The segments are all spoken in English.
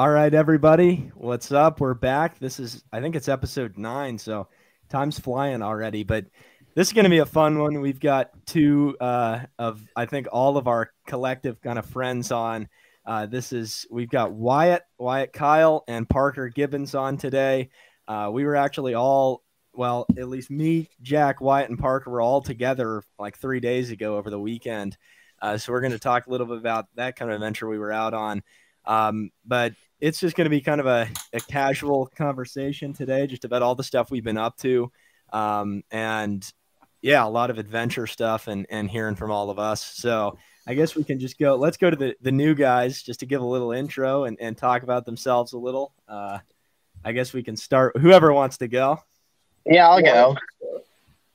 All right, everybody, what's up? We're back. This is, I think it's episode nine, so time's flying already. But this is going to be a fun one. We've got two uh, of, I think, all of our collective kind of friends on. Uh, this is, we've got Wyatt, Wyatt Keil, and Parker Gibbons on today. Uh, we were actually all, well, at least me, Jack, Wyatt, and Parker were all together like three days ago over the weekend. Uh, so we're going to talk a little bit about that kind of adventure we were out on. Um, but it's just going to be kind of a, a casual conversation today, just about all the stuff we've been up to. Um, and yeah, a lot of adventure stuff and, and hearing from all of us. So I guess we can just go, let's go to the, the new guys just to give a little intro and, and talk about themselves a little. Uh, I guess we can start whoever wants to go. Yeah, I'll go.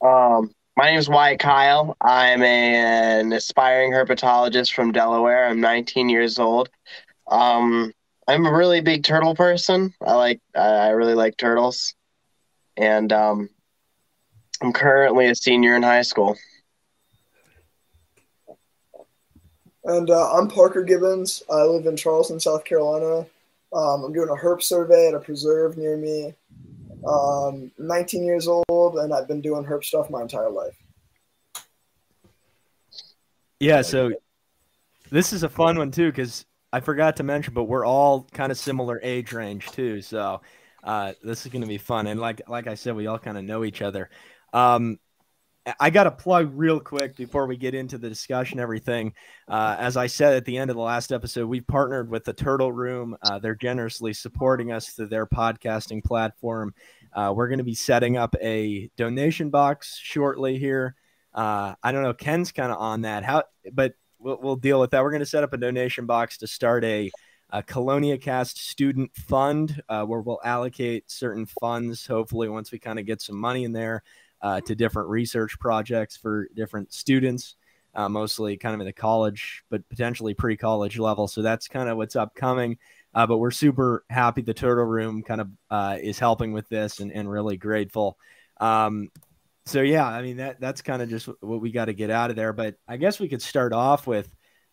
Um, my name is Wyatt Keil. I'm an aspiring herpetologist from Delaware. I'm 19 years old. Um, I'm a really big turtle person. I like I really like turtles, and um, I'm currently a senior in high school. And uh, I'm Parker Gibbons. I live in Charleston, South Carolina. Um, I'm doing a herp survey at a preserve near me. Um, 19 years old, and I've been doing herp stuff my entire life. Yeah, so this is a fun one too because I forgot to mention, but we're all kind of similar age range too. So uh, this is going to be fun. And like like I said, we all kind of know each other. Um, I got to plug real quick before we get into the discussion, everything. Uh, as I said at the end of the last episode, we've partnered with the Turtle Room. Uh, they're generously supporting us through their podcasting platform. Uh, we're going to be setting up a donation box shortly here. Uh, I don't know. Ken's kind of on that. How, but we'll, we'll deal with that. We're going to set up a donation box to start a, a CheloniaCast student fund uh, where we'll allocate certain funds, hopefully, once we kind of get some money in there uh, to different research projects for different students, uh, mostly kind of in the college, but potentially pre college level. So that's kind of what's upcoming. Uh, but we're super happy the Turtle Room kind of uh, is helping with this and, and really grateful. Um, so yeah, I mean that that's kind of just what we got to get out of there. But I guess we could start off with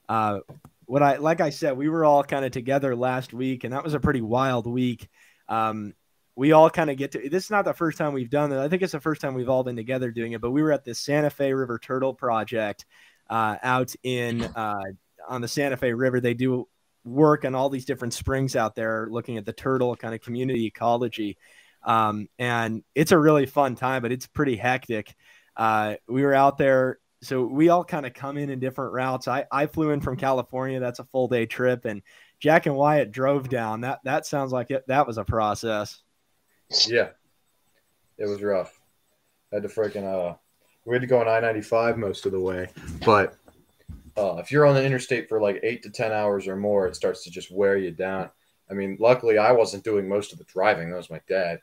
uh, what I like. I said we were all kind of together last week, and that was a pretty wild week. Um, we all kind of get to this is not the first time we've done it. I think it's the first time we've all been together doing it. But we were at the Santa Fe River Turtle Project uh, out in uh, on the Santa Fe River. They do work on all these different springs out there, looking at the turtle kind of community ecology. Um, and it's a really fun time, but it's pretty hectic. Uh, we were out there, so we all kind of come in in different routes. I, I flew in from California. That's a full day trip, and Jack and Wyatt drove down. That that sounds like it. That was a process. Yeah, it was rough. I had to freaking uh, we had to go on I ninety five most of the way, but uh, if you're on the interstate for like eight to ten hours or more, it starts to just wear you down. I mean, luckily I wasn't doing most of the driving. That was my dad.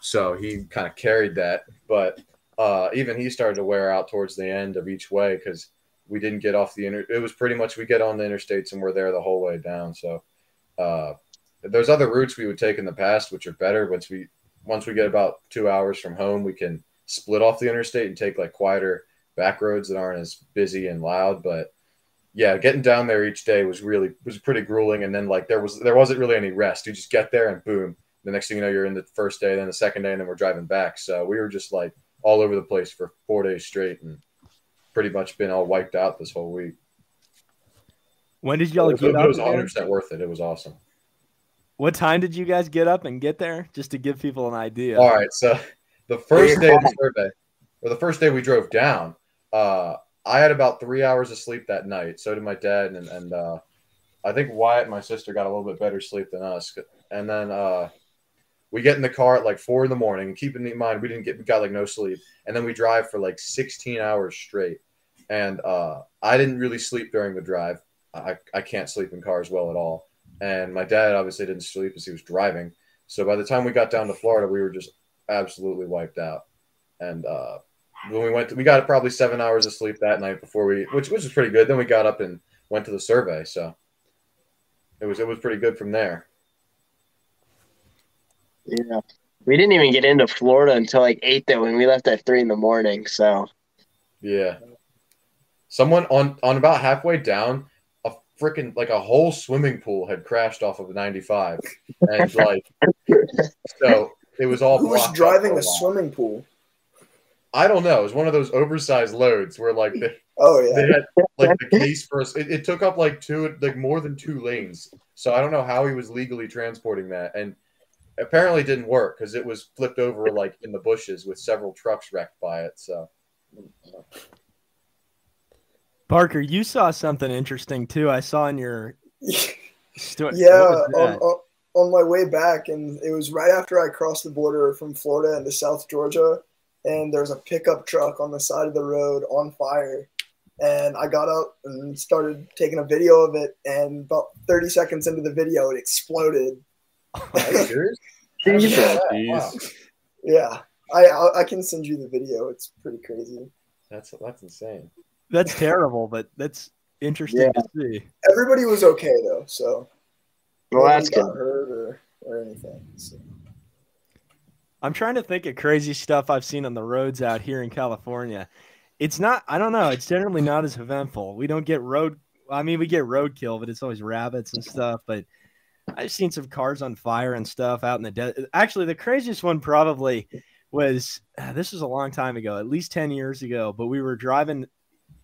So he kind of carried that. But uh, even he started to wear out towards the end of each way because we didn't get off the inter. It was pretty much we get on the interstates and we're there the whole way down. So uh, there's other routes we would take in the past which are better. Once we once we get about two hours from home, we can split off the interstate and take like quieter back roads that aren't as busy and loud. But yeah, getting down there each day was really was pretty grueling. And then like there was there wasn't really any rest. You just get there and boom. The next thing you know, you're in the first day, then the second day, and then we're driving back. So we were just like all over the place for four days straight, and pretty much been all wiped out this whole week. When did y'all it was, get it up? was 100 percent worth it. It was awesome. What time did you guys get up and get there? Just to give people an idea. All right, so the first day of the survey, or the first day we drove down, uh, I had about three hours of sleep that night. So did my dad, and and uh, I think Wyatt my sister got a little bit better sleep than us. And then uh, we get in the car at like four in the morning. Keeping in mind we didn't get we got like no sleep, and then we drive for like 16 hours straight. And uh, I didn't really sleep during the drive. I, I can't sleep in cars well at all. And my dad obviously didn't sleep as he was driving. So by the time we got down to Florida, we were just absolutely wiped out. And uh, when we went, to, we got probably seven hours of sleep that night before we, which which was pretty good. Then we got up and went to the survey, so it was it was pretty good from there. Yeah, we didn't even get into Florida until like eight though, when we left at three in the morning. So yeah, someone on on about halfway down, a freaking like a whole swimming pool had crashed off of 95, and like so it was all. Who was driving for a swimming pool? I don't know. It was one of those oversized loads where like they, Oh yeah. they had like the case for us. It, it took up like two, like more than two lanes. So I don't know how he was legally transporting that, and apparently it didn't work because it was flipped over like in the bushes with several trucks wrecked by it. So Parker, you saw something interesting too. I saw in your story. Yeah, on, on, on my way back, and it was right after I crossed the border from Florida into South Georgia, and there was a pickup truck on the side of the road on fire. And I got up and started taking a video of it, and about 30 seconds into the video, it exploded. Are you serious? Wow. Yeah, I I I can send you the video. It's pretty crazy. That's that's insane. That's terrible, but that's interesting to see. Everybody was okay though, so Well, nobody that's good. got hurt or, or anything. So. I'm trying to think of crazy stuff I've seen on the roads out here in California. It's not, I don't know, it's generally not as eventful. We don't get road, I mean, we get roadkill, but it's always rabbits and stuff. But I've seen some cars on fire and stuff out in the desert. Actually, the craziest one probably was uh, this was a long time ago, at least 10 years ago, but we were driving.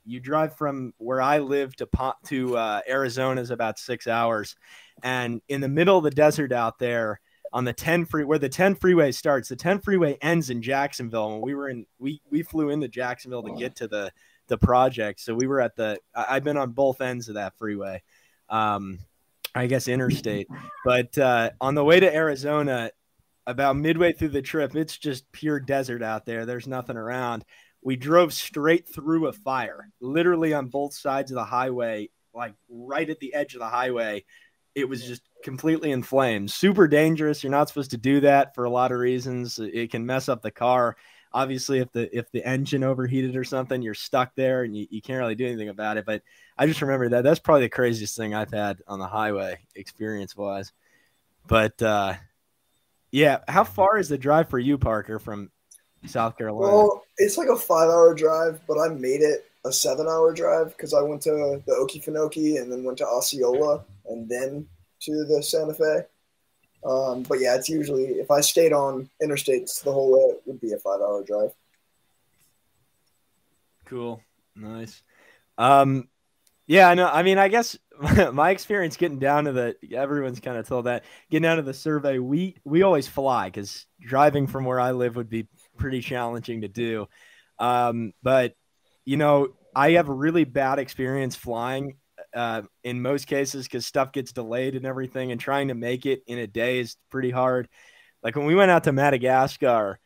You drive from where I live to to uh, Arizona is about six hours, and in the middle of the desert out there, on the 10 free where the 10 freeway starts the 10 freeway ends in jacksonville. And we were in we we flew into jacksonville to get to the the project. So we were at the I- i've been on both ends of that freeway um i guess interstate. But uh on the way to arizona about midway through the trip it's just pure desert out there. There's nothing around. We drove straight through a fire literally on both sides of the highway like right at the edge of the highway. It was just completely in flames. Super dangerous. You're not supposed to do that for a lot of reasons. It can mess up the car. Obviously, if the if the engine overheated or something, you're stuck there and you, you can't really do anything about it. But I just remember that that's probably the craziest thing I've had on the highway experience wise. But uh yeah, how far is the drive for you, Parker, from South Carolina? Well, it's like a five-hour drive, but I made it a seven-hour drive because I went to the Okefenokee and then went to Osceola and then to the Santa Fe. Um, but yeah, it's usually if I stayed on interstates the whole way, it would be a five-hour drive. Cool. Nice. Um, yeah, I know. I mean, I guess my experience getting down to the everyone's kind of told that getting down to the survey. We we always fly because driving from where I live would be pretty challenging to do. Um, but you know, I have a really bad experience flying uh, in most cases because stuff gets delayed and everything, and trying to make it in a day is pretty hard. Like when we went out to Madagascar,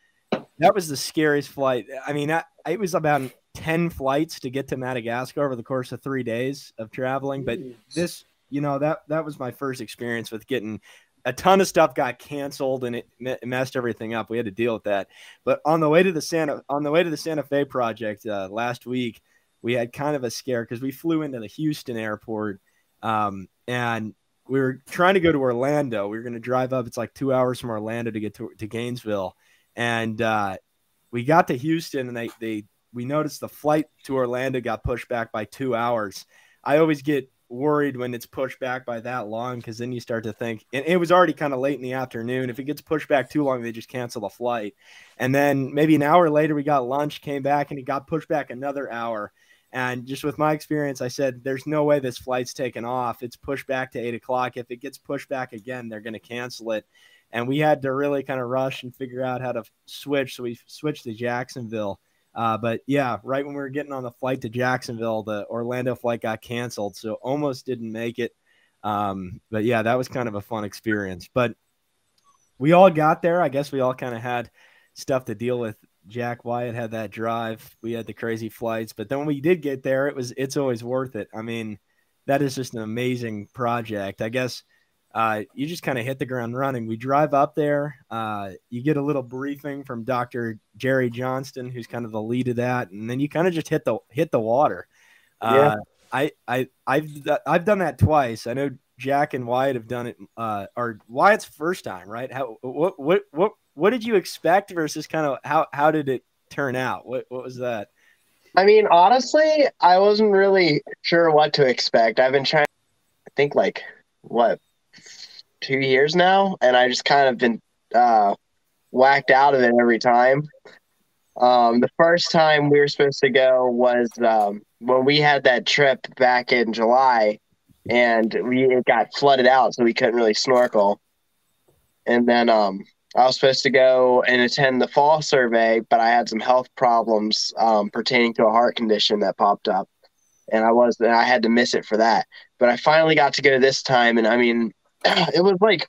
that was the scariest flight. I mean, I, it was about 10 flights to get to Madagascar over the course of three days of traveling. But this, you know, that, that was my first experience with getting a ton of stuff got canceled and it messed everything up. We had to deal with that. But on the way to the Santa, on the way to the Santa Fe project uh, last week, we had kind of a scare because we flew into the Houston airport um, and we were trying to go to Orlando. We were going to drive up. It's like two hours from Orlando to get to, to Gainesville. And uh, we got to Houston and they, they, we noticed the flight to Orlando got pushed back by two hours. I always get worried when it's pushed back by that long because then you start to think, and it was already kind of late in the afternoon. If it gets pushed back too long, they just cancel the flight. And then maybe an hour later, we got lunch, came back, and it got pushed back another hour. And just with my experience, I said, there's no way this flight's taken off. It's pushed back to eight o'clock. If it gets pushed back again, they're going to cancel it. And we had to really kind of rush and figure out how to switch. So we switched to Jacksonville. Uh, but yeah, right when we were getting on the flight to Jacksonville, the Orlando flight got canceled. So almost didn't make it. Um, but yeah, that was kind of a fun experience. But we all got there. I guess we all kind of had stuff to deal with Jack Wyatt had that drive. We had the crazy flights, but then when we did get there, it was it's always worth it. I mean, that is just an amazing project. I guess uh, you just kind of hit the ground running. We drive up there. Uh, you get a little briefing from Dr. Jerry Johnston, who's kind of the lead of that, and then you kind of just hit the hit the water. Uh, Yeah. I I I've I've done that twice. I know Jack and Wyatt have done it. Uh, or Wyatt's first time, right? How what what what what did you expect versus kind of how how did it turn out? What what was that? I mean, honestly, I wasn't really sure what to expect. I've been trying I think like what two years now, and I just kind of been uh, whacked out of it every time. Um, the first time we were supposed to go was um, when we had that trip back in July, and we it got flooded out, so we couldn't really snorkel. And then um, I was supposed to go and attend the fall survey, but I had some health problems um, pertaining to a heart condition that popped up, and I was and I had to miss it for that. But I finally got to go this time, and I mean, it was like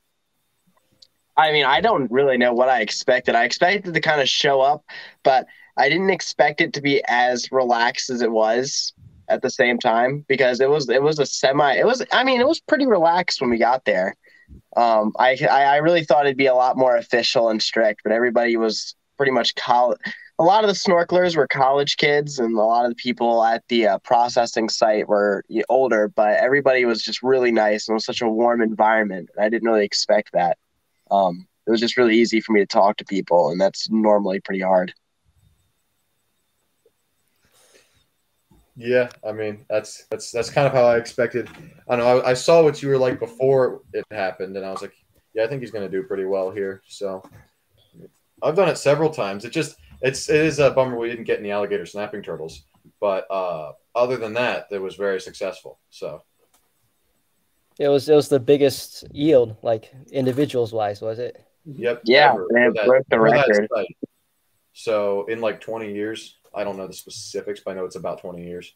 I mean, I don't really know what I expected. I expected to kind of show up, but I didn't expect it to be as relaxed as it was at the same time because it was it was a semi it was I mean it was pretty relaxed when we got there. Um, I I really thought it'd be a lot more official and strict, but everybody was pretty much college. A lot of the snorkelers were college kids, and a lot of the people at the uh, processing site were older. But everybody was just really nice, and it was such a warm environment. I didn't really expect that um, it was just really easy for me to talk to people, and that's normally pretty hard. Yeah, I mean that's that's that's kind of how I expected. I know I, I saw what you were like before it happened, and I was like, yeah, I think he's going to do pretty well here. So I've done it several times. It just it's it is a bummer we didn't get any alligator snapping turtles, but uh, other than that, it was very successful. So it was it was the biggest yield, like individuals wise, was it? Yep. Yeah, ever, that, broke the record. So in like 20 years, I don't know the specifics, but I know it's about 20 years.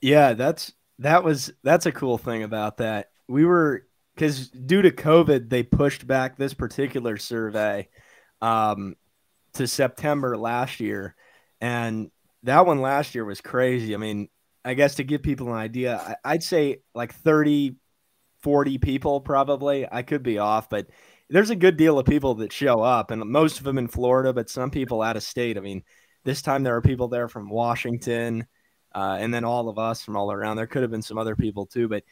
Yeah, that's that was that's a cool thing about that. We were because due to COVID, they pushed back this particular survey um, to September last year, and that one last year was crazy. I mean, I guess to give people an idea, I'd say like 30, 40 people probably. I could be off, but there's a good deal of people that show up, and most of them in Florida, but some people out of state. I mean, this time there are people there from Washington, uh, and then all of us from all around. There could have been some other people too, but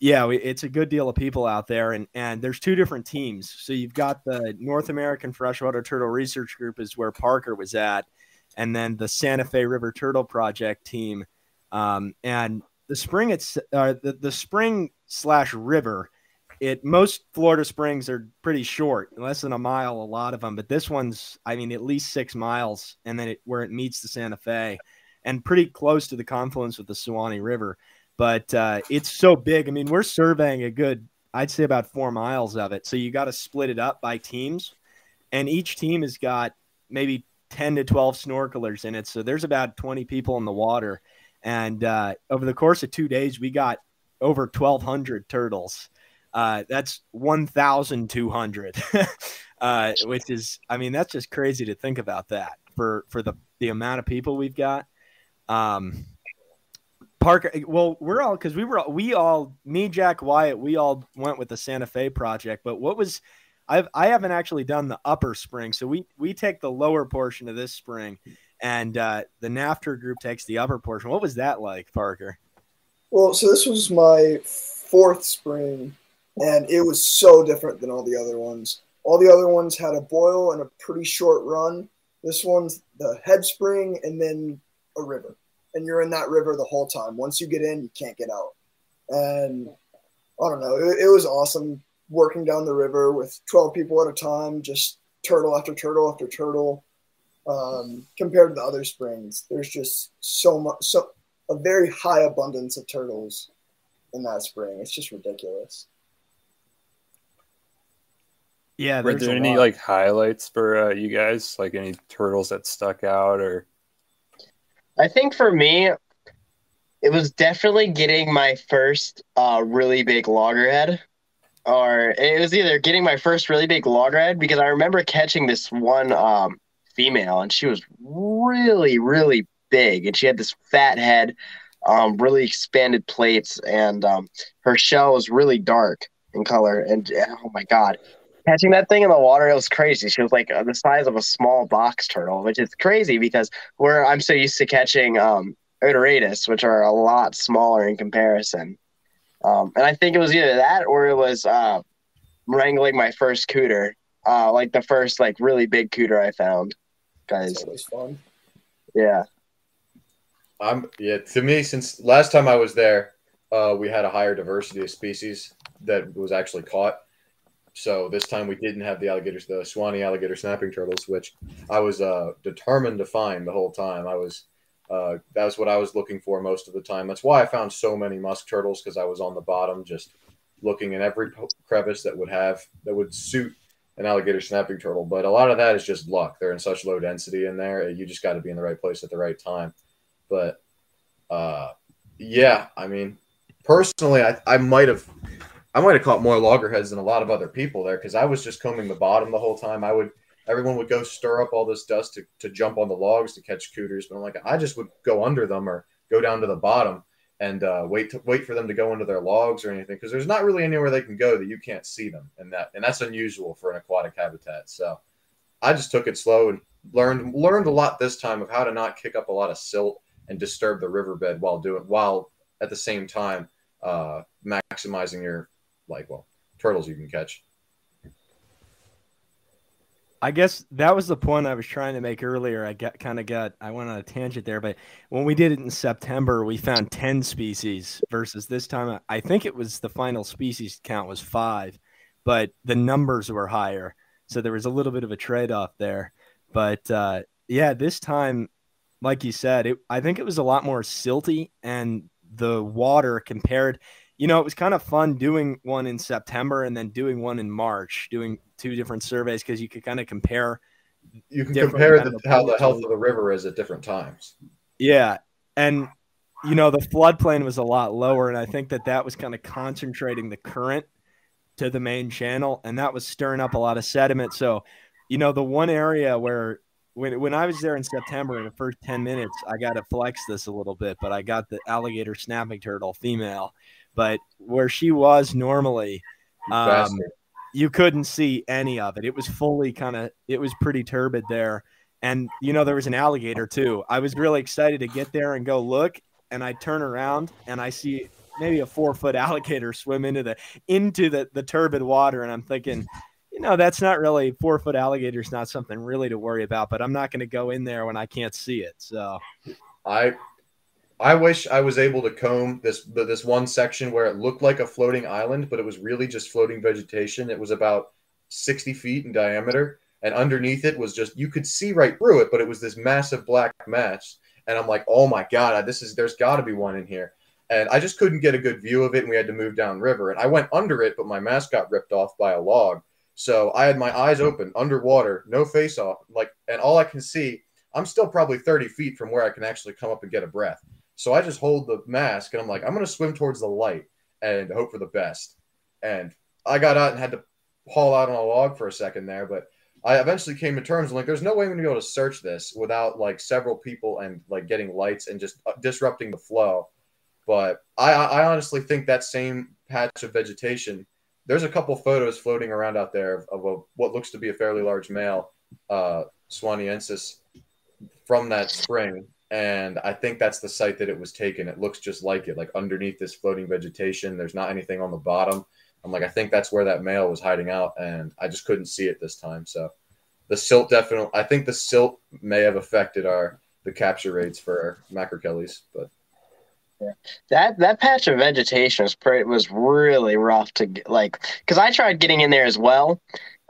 yeah, it's a good deal of people out there, and and there's two different teams. So you've got the North American Freshwater Turtle Research Group is where Parker was at, and then the Santa Fe River Turtle Project team um, and the spring, it's uh, the, the spring slash river. It most Florida springs are pretty short, less than a mile, a lot of them. But this one's, I mean, at least six miles, and then it, where it meets the Santa Fe, and pretty close to the confluence with the Suwannee River. But uh, it's so big. I mean, we're surveying a good, I'd say, about four miles of it. So you got to split it up by teams, and each team has got maybe 10 to 12 snorkelers in it. So there's about 20 people in the water and uh, over the course of two days, we got over 1,200 turtles. Uh, that's 1,200, uh, which is, I mean, that's just crazy to think about that for for the the amount of people we've got. Um, Parker, well, we're all because we were we all me Jack Wyatt we all went with the Santa Fe project. But what was I've I haven't actually done the upper spring, so we we take the lower portion of this spring and uh, the NAFTR group takes the upper portion. What was that like, Parker? Well, so this was my fourth spring, and it was so different than all the other ones. All the other ones had a boil and a pretty short run. This one's the head spring and then a river, and you're in that river the whole time. Once you get in, you can't get out. And I don't know, it, it was awesome working down the river with 12 people at a time, just turtle after turtle after turtle um, compared to the other springs. There's just so much, so a very high abundance of turtles in that spring. It's just ridiculous. Yeah, were there any lot. like highlights for uh, you guys? Like any turtles that stuck out, or? I think for me, it was definitely getting my first uh, really big loggerhead, or it was either getting my first really big loggerhead because I remember catching this one um, female, and she was really, really big, and she had this fat head, um, really expanded plates, and um, her shell was really dark in color. And oh my god, catching that thing in the water, it was crazy. She was like uh, the size of a small box turtle, which is crazy because we're I'm so used to catching um, Odoratus, which are a lot smaller in comparison. Um, and I think it was either that or it was uh, wrangling my first cooter, uh, like the first like really big cooter I found guys. It's fun. Yeah. I'm yeah. To me, since last time I was there, uh, we had a higher diversity of species that was actually caught. So this time we didn't have the alligators, the Suwannee alligator snapping turtles, which I was uh, determined to find the whole time. I was uh, that was what I was looking for most of the time. That's why I found so many musk turtles because I was on the bottom, just looking in every crevice that would have that would suit an alligator snapping turtle. But a lot of that is just luck. They're in such low density in there. You just got to be in the right place at the right time. But uh, yeah, I mean, personally, I, I might have I might have caught more loggerheads than a lot of other people there because I was just combing the bottom the whole time. I would everyone would go stir up all this dust to, to jump on the logs to catch cooters, but I'm like I just would go under them or go down to the bottom and uh, wait to wait for them to go into their logs or anything because there's not really anywhere they can go that you can't see them and that and that's unusual for an aquatic habitat. So I just took it slow and learned learned a lot this time of how to not kick up a lot of silt and disturb the riverbed while doing while at the same time uh, maximizing your like well turtles you can catch. I guess that was the point I was trying to make earlier. I got kind of got I went on a tangent there, but when we did it in September, we found 10 species versus this time I think it was the final species count was 5, but the numbers were higher. So there was a little bit of a trade-off there. But uh, yeah, this time like you said, it I think it was a lot more silty and the water compared you know, it was kind of fun doing one in September and then doing one in March, doing two different surveys because you could kind of compare. You can compare the, how the health of the river is at different times. Yeah, and you know the floodplain was a lot lower, and I think that that was kind of concentrating the current to the main channel, and that was stirring up a lot of sediment. So, you know, the one area where when when I was there in September in the first 10 minutes, I got to flex this a little bit, but I got the alligator snapping turtle female but where she was normally, um, you couldn't see any of it. It was fully kind of, it was pretty turbid there. And, you know, there was an alligator too. I was really excited to get there and go look. And I turn around and I see maybe a four foot alligator swim into the into the, the turbid water. And I'm thinking, you know, that's not really four foot alligator is not something really to worry about, but I'm not going to go in there when I can't see it. So I I wish I was able to comb this this one section where it looked like a floating island, but it was really just floating vegetation. It was about 60 feet in diameter, and underneath it was just you could see right through it, but it was this massive black mass. And I'm like, oh my god, this is there's got to be one in here. And I just couldn't get a good view of it, and we had to move down river. And I went under it, but my mask got ripped off by a log. So I had my eyes open, underwater, no face off, like, and all I can see, I'm still probably 30 feet from where I can actually come up and get a breath. So I just hold the mask and I'm like, I'm going to swim towards the light and hope for the best. And I got out and had to haul out on a log for a second there, but I eventually came to terms like, there's no way I'm going to be able to search this without like several people and like getting lights and just uh, disrupting the flow. But I, I honestly think that same patch of vegetation, there's a couple photos floating around out there of, a, what looks to be a fairly large male uh, Suwanniensis from that spring and I think that's the site that it was taken. It looks just like it, like underneath this floating vegetation. There's not anything on the bottom. I'm like, I think that's where that male was hiding out, and I just couldn't see it this time. So the silt definitely, I think the silt may have affected our the capture rates for Macrochelys, but. That that patch of vegetation was pretty was really rough to get, like because I tried getting in there as well,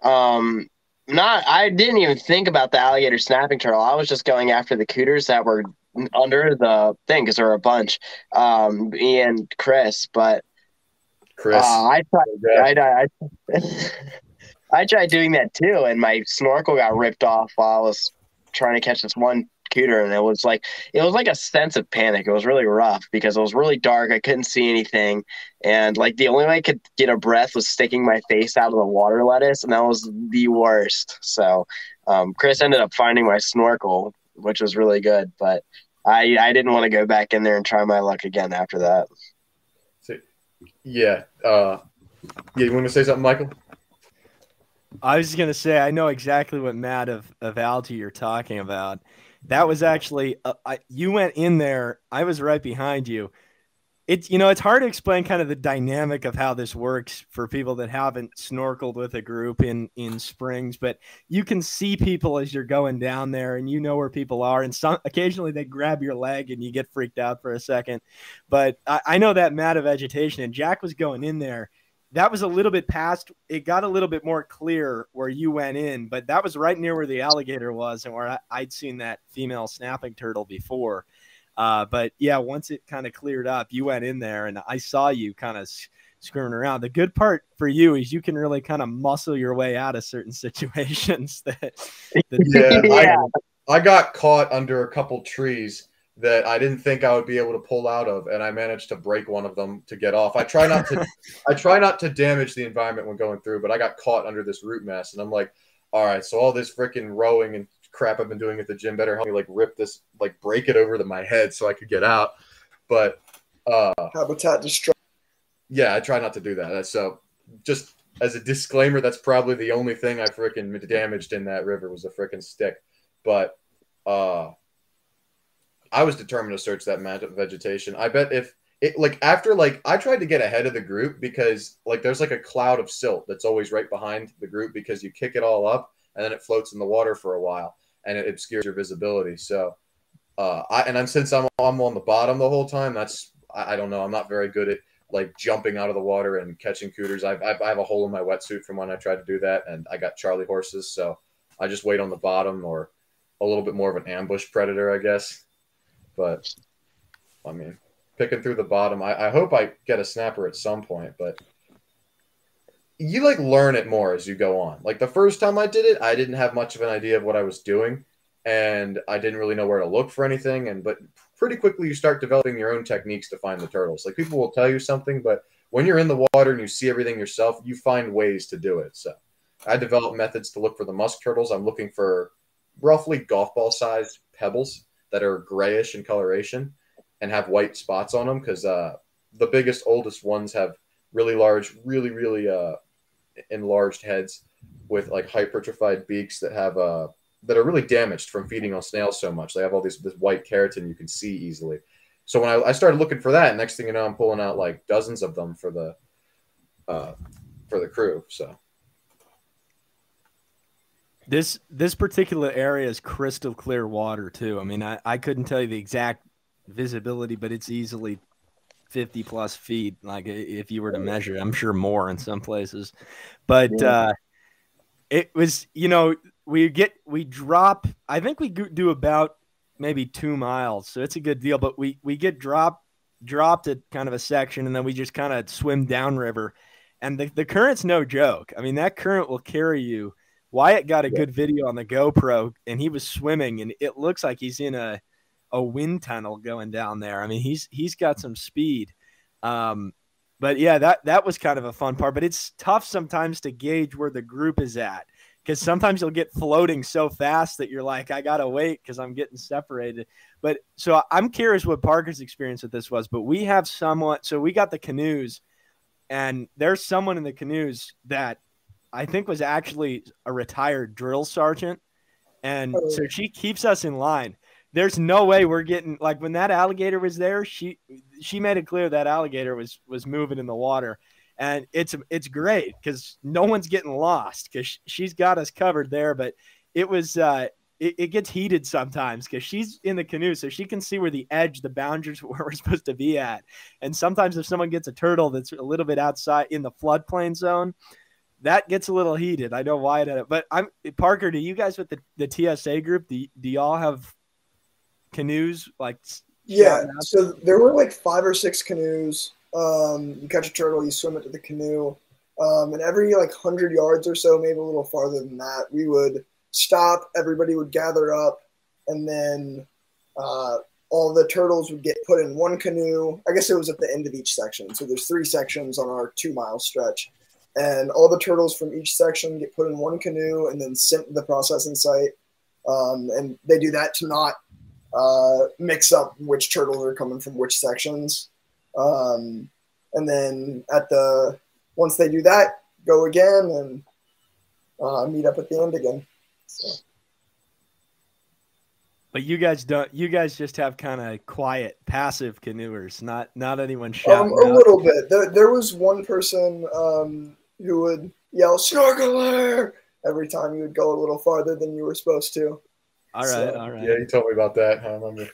um, not I didn't even think about the alligator snapping turtle. I was just going after the cooters that were under the thing because there were a bunch. Um, me and Chris, but Chris, uh, I tried. I, I, I tried doing that too, and my snorkel got ripped off while I was trying to catch this one computer and it was like it was like a sense of panic. It was really rough because it was really dark. I couldn't see anything. And like the only way i could get a breath was sticking my face out of the water lettuce and that was the worst. So um, chris ended up finding my snorkel which was really good but i i didn't want to go back in there and try my luck again after that. So, yeah uh yeah you want to say something michael? I was just going to say, I know exactly what mat of, of Algae you're talking about. That was actually uh, I, you went in there. I was right behind you. it's you know it's hard to explain kind of the dynamic of how this works for people that haven't snorkeled with a group in in springs but you can see people as you're going down there and you know where people are and some occasionally they grab your leg and you get freaked out for a second but i, I know that mat of vegetation and jack was going in there that was a little bit past it got a little bit more clear where you went in but that was right near where the alligator was and where I, i'd seen that female snapping turtle before uh, but yeah, once it kind of cleared up, you went in there and I saw you kind of screwing around. The good part for you is you can really kind of muscle your way out of certain situations. That, that yeah, yeah. I, I got caught under a couple trees that I didn't think I would be able to pull out of, and I managed to break one of them to get off. I try not to, I try not to damage the environment when going through, but I got caught under this root mess, and I'm like, all right, so all this freaking rowing and crap I've been doing at the gym better help me like rip this, like break it over to my head so I could get out. But uh habitat destruction. Yeah, I try not to do that. So just as a disclaimer, that's probably the only thing I freaking damaged in that river was a freaking stick. But uh I was determined to search that mat of vegetation. I bet if it like after like I tried to get ahead of the group because like there's like a cloud of silt that's always right behind the group because you kick it all up and then it floats in the water for a while and it obscures your visibility. So, uh, I and I'm since I'm I'm on the bottom the whole time. That's I, I don't know. I'm not very good at like jumping out of the water and catching cooters. I've, I've I have a hole in my wetsuit from when I tried to do that, and I got Charlie horses, so I just wait on the bottom or a little bit more of an ambush predator, I guess. But I mean, picking through the bottom, I, I hope I get a snapper at some point, but you like learn it more as you go on. Like the first time I did it, I didn't have much of an idea of what I was doing and I didn't really know where to look for anything and but pretty quickly you start developing your own techniques to find the turtles. Like people will tell you something, but when you're in the water and you see everything yourself, you find ways to do it. So I developed methods to look for the musk turtles. I'm looking for roughly golf ball sized pebbles that are grayish in coloration and have white spots on them because uh, the biggest, oldest ones have really large, really, really uh, enlarged heads with like hypertrophied beaks that have uh that are really damaged from feeding on snails so much. They have all these this white keratin you can see easily. So when I, I started looking for that, next thing you know, I'm pulling out like dozens of them for the uh, for the crew. So this this particular area is crystal clear water too. I mean, I, I couldn't tell you the exact visibility, but it's easily 50 plus feet like if you were to measure i'm sure more in some places. But yeah. uh it was you know we get we drop i think we do about maybe two miles so it's a good deal. But we we get dropped dropped at kind of a section and then we just kind of swim downriver. And the, the current's no joke. I mean that current will carry you wyatt got a yeah. good video on the gopro and he was swimming and it looks like he's in a a wind tunnel going down there. I mean, he's he's got some speed. Um, but yeah, that that was kind of a fun part. But it's tough sometimes to gauge where the group is at because sometimes you'll get floating so fast that you're like, I gotta wait because I'm getting separated. But so I'm curious what Parker's experience with this was. But we have someone. So we got the canoes, and there's someone in the canoes that I think was actually a retired drill sergeant, and so oh. she keeps us in line. There's no way we're getting like when that alligator was there she she made it clear that alligator was was moving in the water. And it's it's great because no one's getting lost because she's got us covered there. But it was uh it, it gets heated sometimes because she's in the canoe so she can see where the edge the boundaries where we're supposed to be at. And sometimes if someone gets a turtle that's a little bit outside in the floodplain zone that gets a little heated. I know why it but i'm parker do you guys with the, the tsa group do, do y'all have canoes like yeah so there were like five or six canoes. Um, you catch a turtle you swim it to the canoe. Um, and every like 100 yards or so maybe a little farther than that we would stop everybody would gather up and then uh, all the turtles would get put in one canoe. I guess it was at the end of each section. So there's three sections on our two mile stretch and all the turtles from each section get put in one canoe and then sent to the processing site um, and they do that to not uh, mix up which turtles are coming from which sections. Um, and then at the once they do that, go again and uh, meet up at the end again. So. But you guys don't. You guys just have kind of quiet, passive canoers. Not not anyone shouting. Um, a out. little bit. There, there was one person um, who would yell "snorkeler" every time you would go a little farther than you were supposed to. All right, so- all right. Yeah, you told me about that. I remember.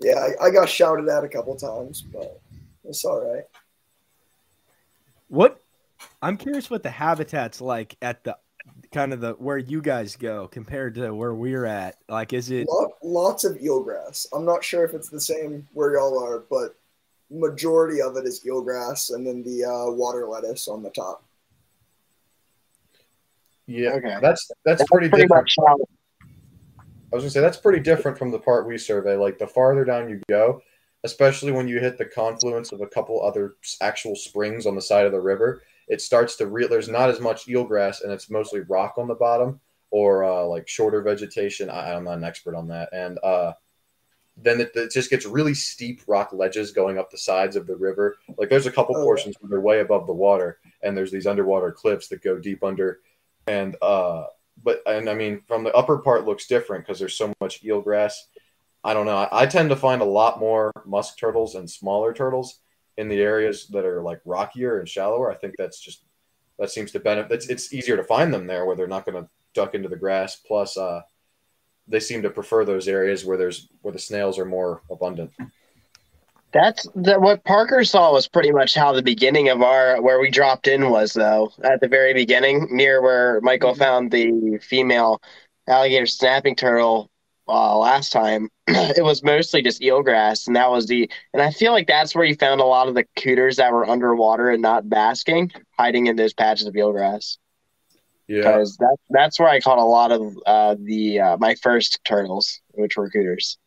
Yeah, I, I got shouted at a couple times, but it's all right. What? I'm curious what the habitat's like at the kind of the where you guys go compared to where we're at. Like, is it? Lot, lots of eelgrass. I'm not sure if it's the same where y'all are, but majority of it is eelgrass, and then the uh, water lettuce on the top. Yeah, Okay. that's that's That's pretty, pretty different. much I was gonna say that's pretty different from the part we survey. Like the farther down you go, especially when you hit the confluence of a couple other actual springs on the side of the river, it starts to real. There's not as much eelgrass, and it's mostly rock on the bottom or uh, like shorter vegetation. I, I'm not an expert on that, and uh, then it, it just gets really steep rock ledges going up the sides of the river. Like there's a couple Oh, portions where they're way above the water, and there's these underwater cliffs that go deep under, and uh, but and I mean from the upper part looks different because there's so much eelgrass. I don't know. I, I tend to find a lot more musk turtles and smaller turtles in the areas that are like rockier and shallower. I think that's just that seems to benefit. It's, it's easier to find them there where they're not going to duck into the grass. Plus, uh, they seem to prefer those areas where there's where the snails are more abundant. That's that. What Parker saw was pretty much how the beginning of our where we dropped in was, though. At the very beginning, near where Michael found the female alligator snapping turtle uh, last time, it was mostly just eelgrass, and that was the. And I feel like that's where you found a lot of the cooters that were underwater and not basking, hiding in those patches of eelgrass. Yeah, Because that that's where I caught a lot of uh, the uh, my first turtles, which were cooters.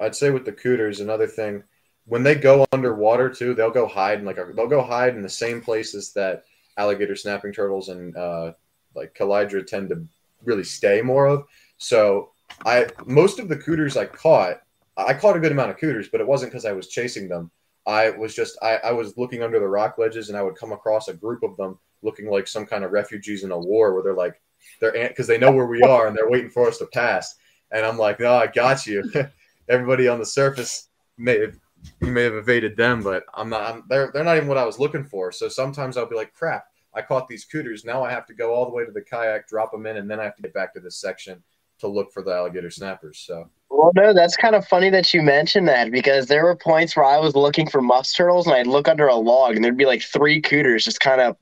I'd say with the cooters, another thing, when they go underwater too, they'll go hide in like a, they'll go hide in the same places that alligator snapping turtles and uh, like Chelydra tend to really stay more of. So I most of the cooters I caught, I caught a good amount of cooters, but it wasn't because I was chasing them. I was just I, I was looking under the rock ledges and I would come across a group of them looking like some kind of refugees in a war where they're like they're because they know where we are and they're waiting for us to pass. And I'm like, no, I got you. Everybody on the surface may have you may have evaded them, but I'm not. I'm, they're they're not even what I was looking for. So sometimes I'll be like, crap, I caught these cooters. Now I have to go all the way to the kayak, drop them in, and then I have to get back to this section to look for the alligator snappers. So Well, no, that's kind of funny that you mentioned that because there were points where I was looking for musk turtles and I'd look under a log and there'd be like three cooters just kind of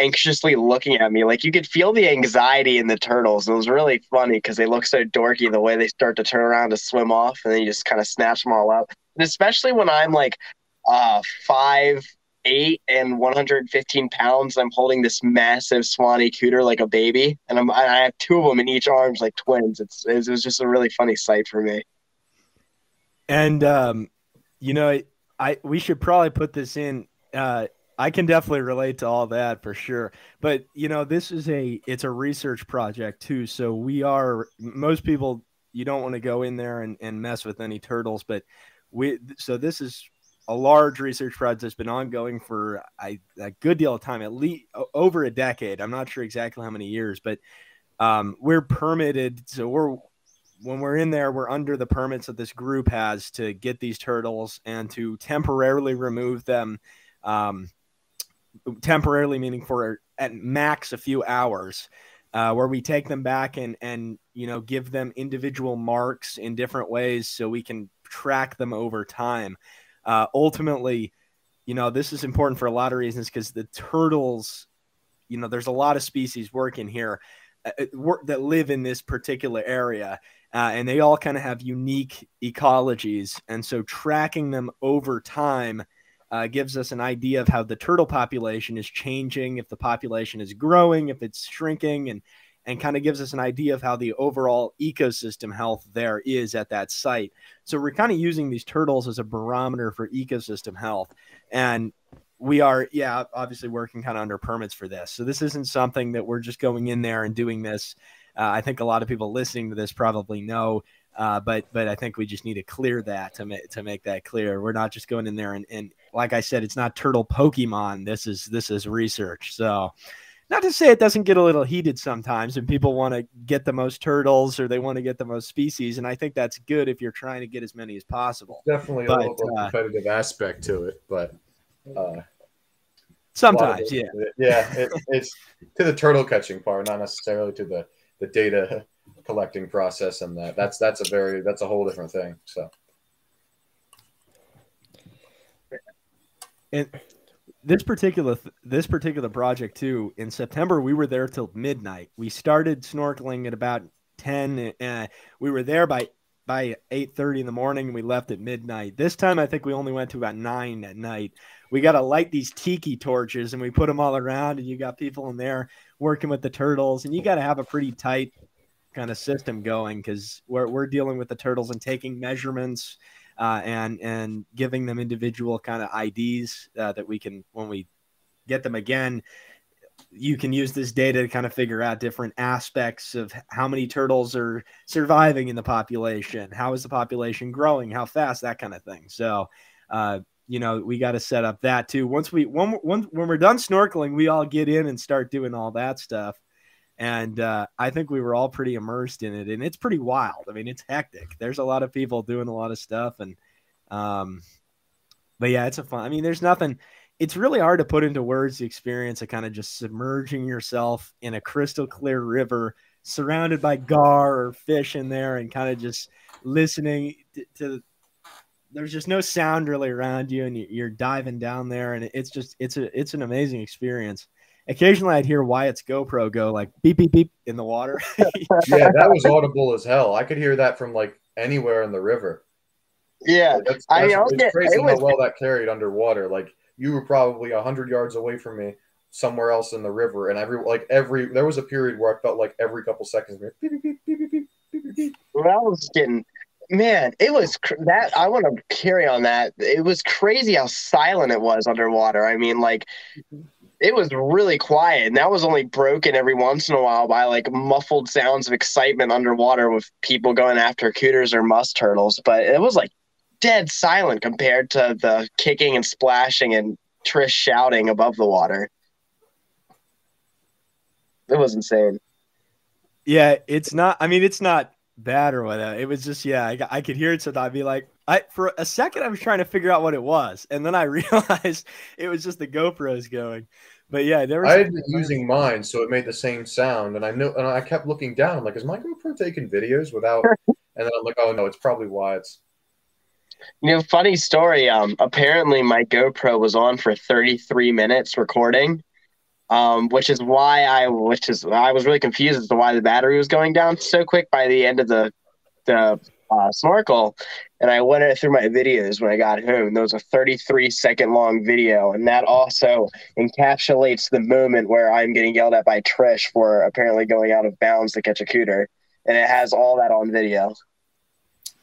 anxiously looking at me. Like you could feel the anxiety in the turtles. It was really funny because they look so dorky the way they start to turn around to swim off and then you just kind of snatch them all up. And especially when I'm like uh, five, eight, and 115 pounds, I'm holding this massive Suwannee cooter like a baby, and I'm I have two of them in each arms like twins. It's it was just a really funny sight for me. And um, you know, I we should probably put this in. Uh, I can definitely relate to all that for sure. But you know, this is a it's a research project too. So we are most people you don't want to go in there and, and mess with any turtles, but we so this is a large research project that's been ongoing for a, good deal of time, at least over a decade. I'm not sure exactly how many years, but um, we're permitted. So we're when we're in there, we're under the permits that this group has to get these turtles and to temporarily remove them. Um, temporarily meaning for at max a few hours, uh, where we take them back and and you know give them individual marks in different ways so we can track them over time. Uh, ultimately, you know this is important for a lot of reasons because the turtles, you know, there's a lot of species working here uh, that live in this particular area. Uh, and they all kind of have unique ecologies. And so tracking them over time uh, gives us an idea of how the turtle population is changing, if the population is growing, if it's shrinking, and and kind of gives us an idea of how the overall ecosystem health there is at that site. So we're kind of using these turtles as a barometer for ecosystem health. And we are, yeah, obviously working kind of under permits for this. So this isn't something that we're just going in there and doing this. Uh, I think a lot of people listening to this probably know, uh, but but I think we just need to clear that to make to make that clear. We're not just going in there and, and like I said, it's not turtle Pokemon. This is this is research. So not to say it doesn't get a little heated sometimes and people want to get the most turtles or they want to get the most species and i think that's good if you're trying to get as many as possible Definitely But, a little uh, competitive aspect to it, but uh, a lot of sometimes it- yeah yeah, it, it's to the turtle catching part, not necessarily to the the data collecting process, and that that's that's a very that's a whole different thing. So. And this particular this particular project too in september we were there till midnight. We started snorkeling at about 10 uh, we were there by by 8.30 in the morning and we left at midnight. This time i think we only went to about 9 at night. We got to light these tiki torches and we put them all around and you got people in there working with the turtles and you got to have a pretty tight kind of system going because we're, we're dealing with the turtles and taking measurements uh, and and giving them individual kind of IDs uh, that we can when we get them again. You can use this data to kind of figure out different aspects of how many turtles are surviving in the population, how is the population growing, how fast, that kind of thing. So, uh, you know, we got to set up that too. Once we when, when when we're done snorkeling, we all get in and start doing all that stuff and uh, I think we were all pretty immersed in it, and it's pretty wild. I mean, it's hectic. There's a lot of people doing a lot of stuff, and um, but yeah, it's a fun. I mean, there's nothing. It's really hard to put into words the experience of kind of just submerging yourself in a crystal clear river, surrounded by gar or fish in there, and kind of just listening to. to there's just no sound really around you, and you- you're diving down there, and it's just it's a it's an amazing experience occasionally I'd hear Wyatt's GoPro go like beep beep beep in the water. yeah, that was audible as hell. I could hear that from like anywhere in the river. Yeah, that's, that's, I it's get, crazy it was, how well that carried underwater. Like you were probably hundred yards away from me, somewhere else in the river, and every like every there was a period where I felt like every couple seconds beep beep beep beep beep beep. beep. Well, I was getting man, it was cr- that. I want to carry on that. It was crazy how silent it was underwater. I mean, like it was really quiet, and that was only broken every once in a while by like muffled sounds of excitement underwater with people going after cooters or musk turtles. But it was like dead silent compared to the kicking and splashing and Trish shouting above the water. It was insane. yeah, it's not. I mean, it's not bad or whatever. It was just yeah, I, I could hear it, so I'd be like, I for a second I was trying to figure out what it was, and then I realized it was just the GoPros going. But yeah, there was. I had been using mine, so it made the same sound, and I knew, and I kept looking down. I'm like, is my GoPro taking videos without? and then I'm like, oh no, it's probably Wyatt's. You know, funny story. Um, apparently my GoPro was on for 33 minutes recording, um, which is why I, which is I was really confused as to why the battery was going down so quick by the end of the the uh, snorkel. And I went through my videos when I got home. There was a 33 second long video, and that also encapsulates the moment where I'm getting yelled at by Trish for apparently going out of bounds to catch a cooter, and it has all that on video.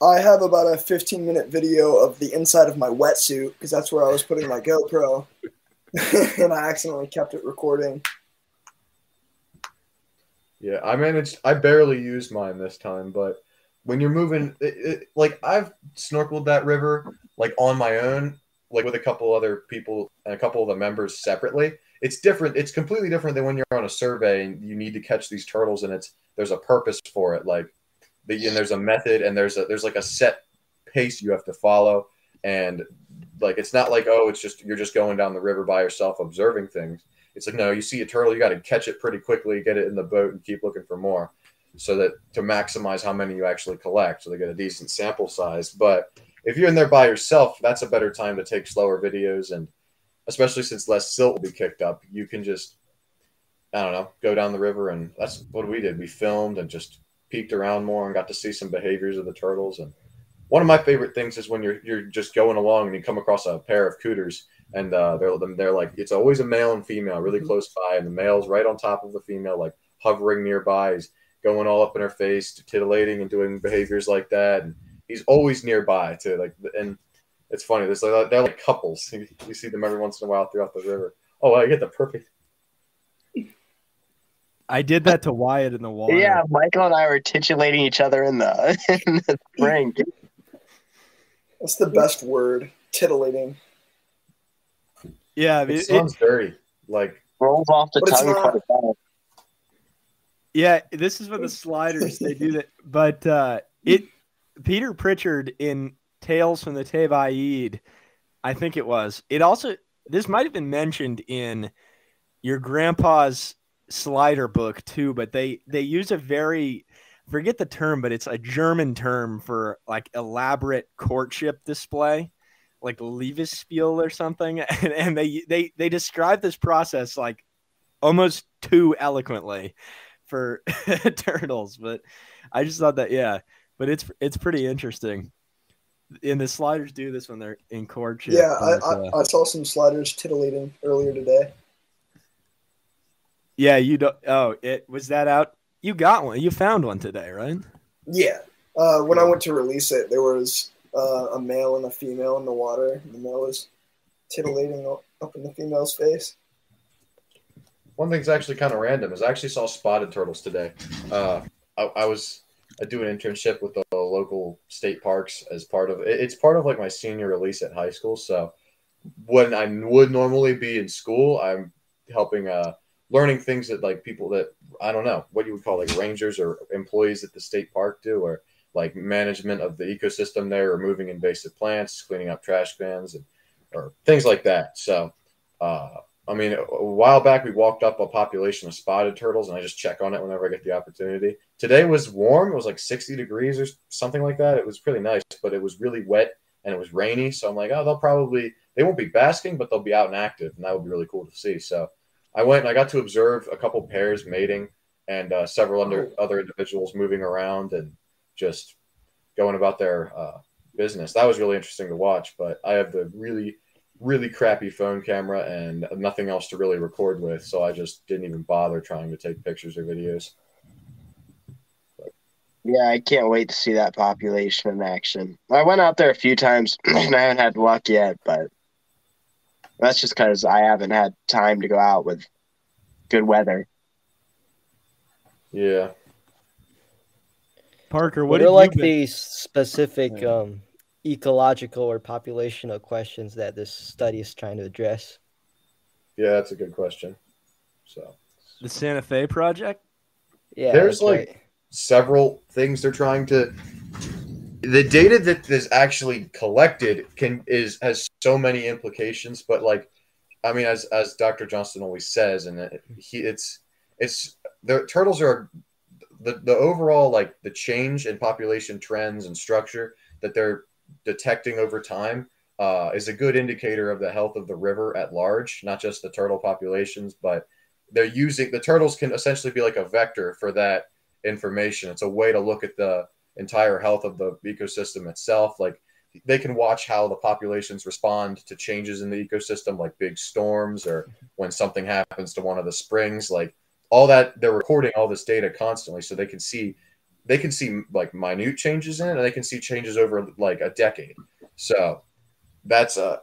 I have about a 15 minute video of the inside of my wetsuit because that's where I was putting my GoPro, and I accidentally kept it recording. Yeah, I managed. I barely used mine this time, but when you're moving, it, it, like I've snorkeled that river like on my own, like with a couple other people and a couple of the members separately. It's different. It's completely different than when you're on a survey and you need to catch these turtles, and it's there's a purpose for it. Like, the, and there's a method, and there's a there's like a set pace you have to follow, and like it's not like oh, it's just you're just going down the river by yourself observing things. It's like no, you see a turtle, you got to catch it pretty quickly, get it in the boat, and keep looking for more, so that to maximize how many you actually collect, so they get a decent sample size. But if you're in there by yourself, that's a better time to take slower videos, and especially since less silt will be kicked up, you can just I don't know, go down the river, and that's what we did. We filmed and just peeked around more and got to see some behaviors of the turtles. And one of my favorite things is when you're you're just going along and you come across a pair of cooters, and uh, they're they're like it's always a male and female, really close by, and the male's right on top of the female, like hovering nearby. He's going all up in her face, titillating and doing behaviors like that. And he's always nearby too. Like and it's funny. There's like they're like couples. You, you see them every once in a while throughout the river. Oh, I get the perfect. I did that to Wyatt in the water. Yeah, Michael and I were titillating each other in the in the spring. That's the best word, titillating. yeah. I mean, It it- sounds dirty. Like Rolls off the tongue not- quite well. Yeah, this is for the sliders. They do that, but uh, it Peter Pritchard in Tales from the Thébaïde, I think it was. It also this might have been mentioned in your grandpa's slider book too, but they they use a very forget the term, but it's a German term for like elaborate courtship display, like Liebesspiel or something, and, and they they they describe this process like almost too eloquently for turtles, but I just thought that yeah, but it's it's pretty interesting. And the sliders do this when they're in courtship. Yeah, I, but, uh, I, I saw some sliders titillating earlier today. yeah, you don't. Oh, it was that out. You got one. You found one today, right? Yeah. Uh, when I went to release it, there was uh, a male and a female in the water. The male was titillating up in the female's face. One thing's actually kind of random is I actually saw spotted turtles today. Uh, I, I was I do an internship with the local state parks as part of it's part of like my senior release at high school. So when I would normally be in school, I'm helping uh learning things that like people that I don't know what you would call like rangers or employees at the state park do or like management of the ecosystem there, removing invasive plants, cleaning up trash cans, and or things like that. So, uh, I mean, a, while back we walked up a population of spotted turtles, and I just check on it whenever I get the opportunity. Today was warm; it was like 60 degrees or something like that. It was pretty nice, but it was really wet and it was rainy. So I'm like, oh, they'll probably they won't be basking, but they'll be out and active, and that would be really cool to see. So I went and I got to observe a couple pairs mating and uh, several under, other individuals moving around and just going about their uh, business. That was really interesting to watch. But I have the really, really crappy phone camera and nothing else to really record with, so I just didn't even bother trying to take pictures or videos. Yeah, I can't wait to see that population in action. I went out there a few times and I haven't had luck yet, but that's just because I haven't had time to go out with good weather. Yeah. Parker, What, what are like the specific um, ecological or populational questions that this study is trying to address? Yeah, that's a good question. So the Santa Fe project? Yeah, There's, like, right. several things they're trying to the data that is actually collected can is has so many implications but like i mean as as dr johnston always says and it- he it's it's the turtles are the the overall like the change in population trends and structure that they're detecting over time uh, is a good indicator of the health of the river at large not just the turtle populations but they're using the turtles can essentially be like a vector for that information. It's a way to look at the entire health of the ecosystem itself. Like they can watch how the populations respond to changes in the ecosystem, like big storms or when something happens to one of the springs. Like all that, they're recording all this data constantly, so they can see they can see like minute changes in it, and they can see changes over like a decade. So that's a,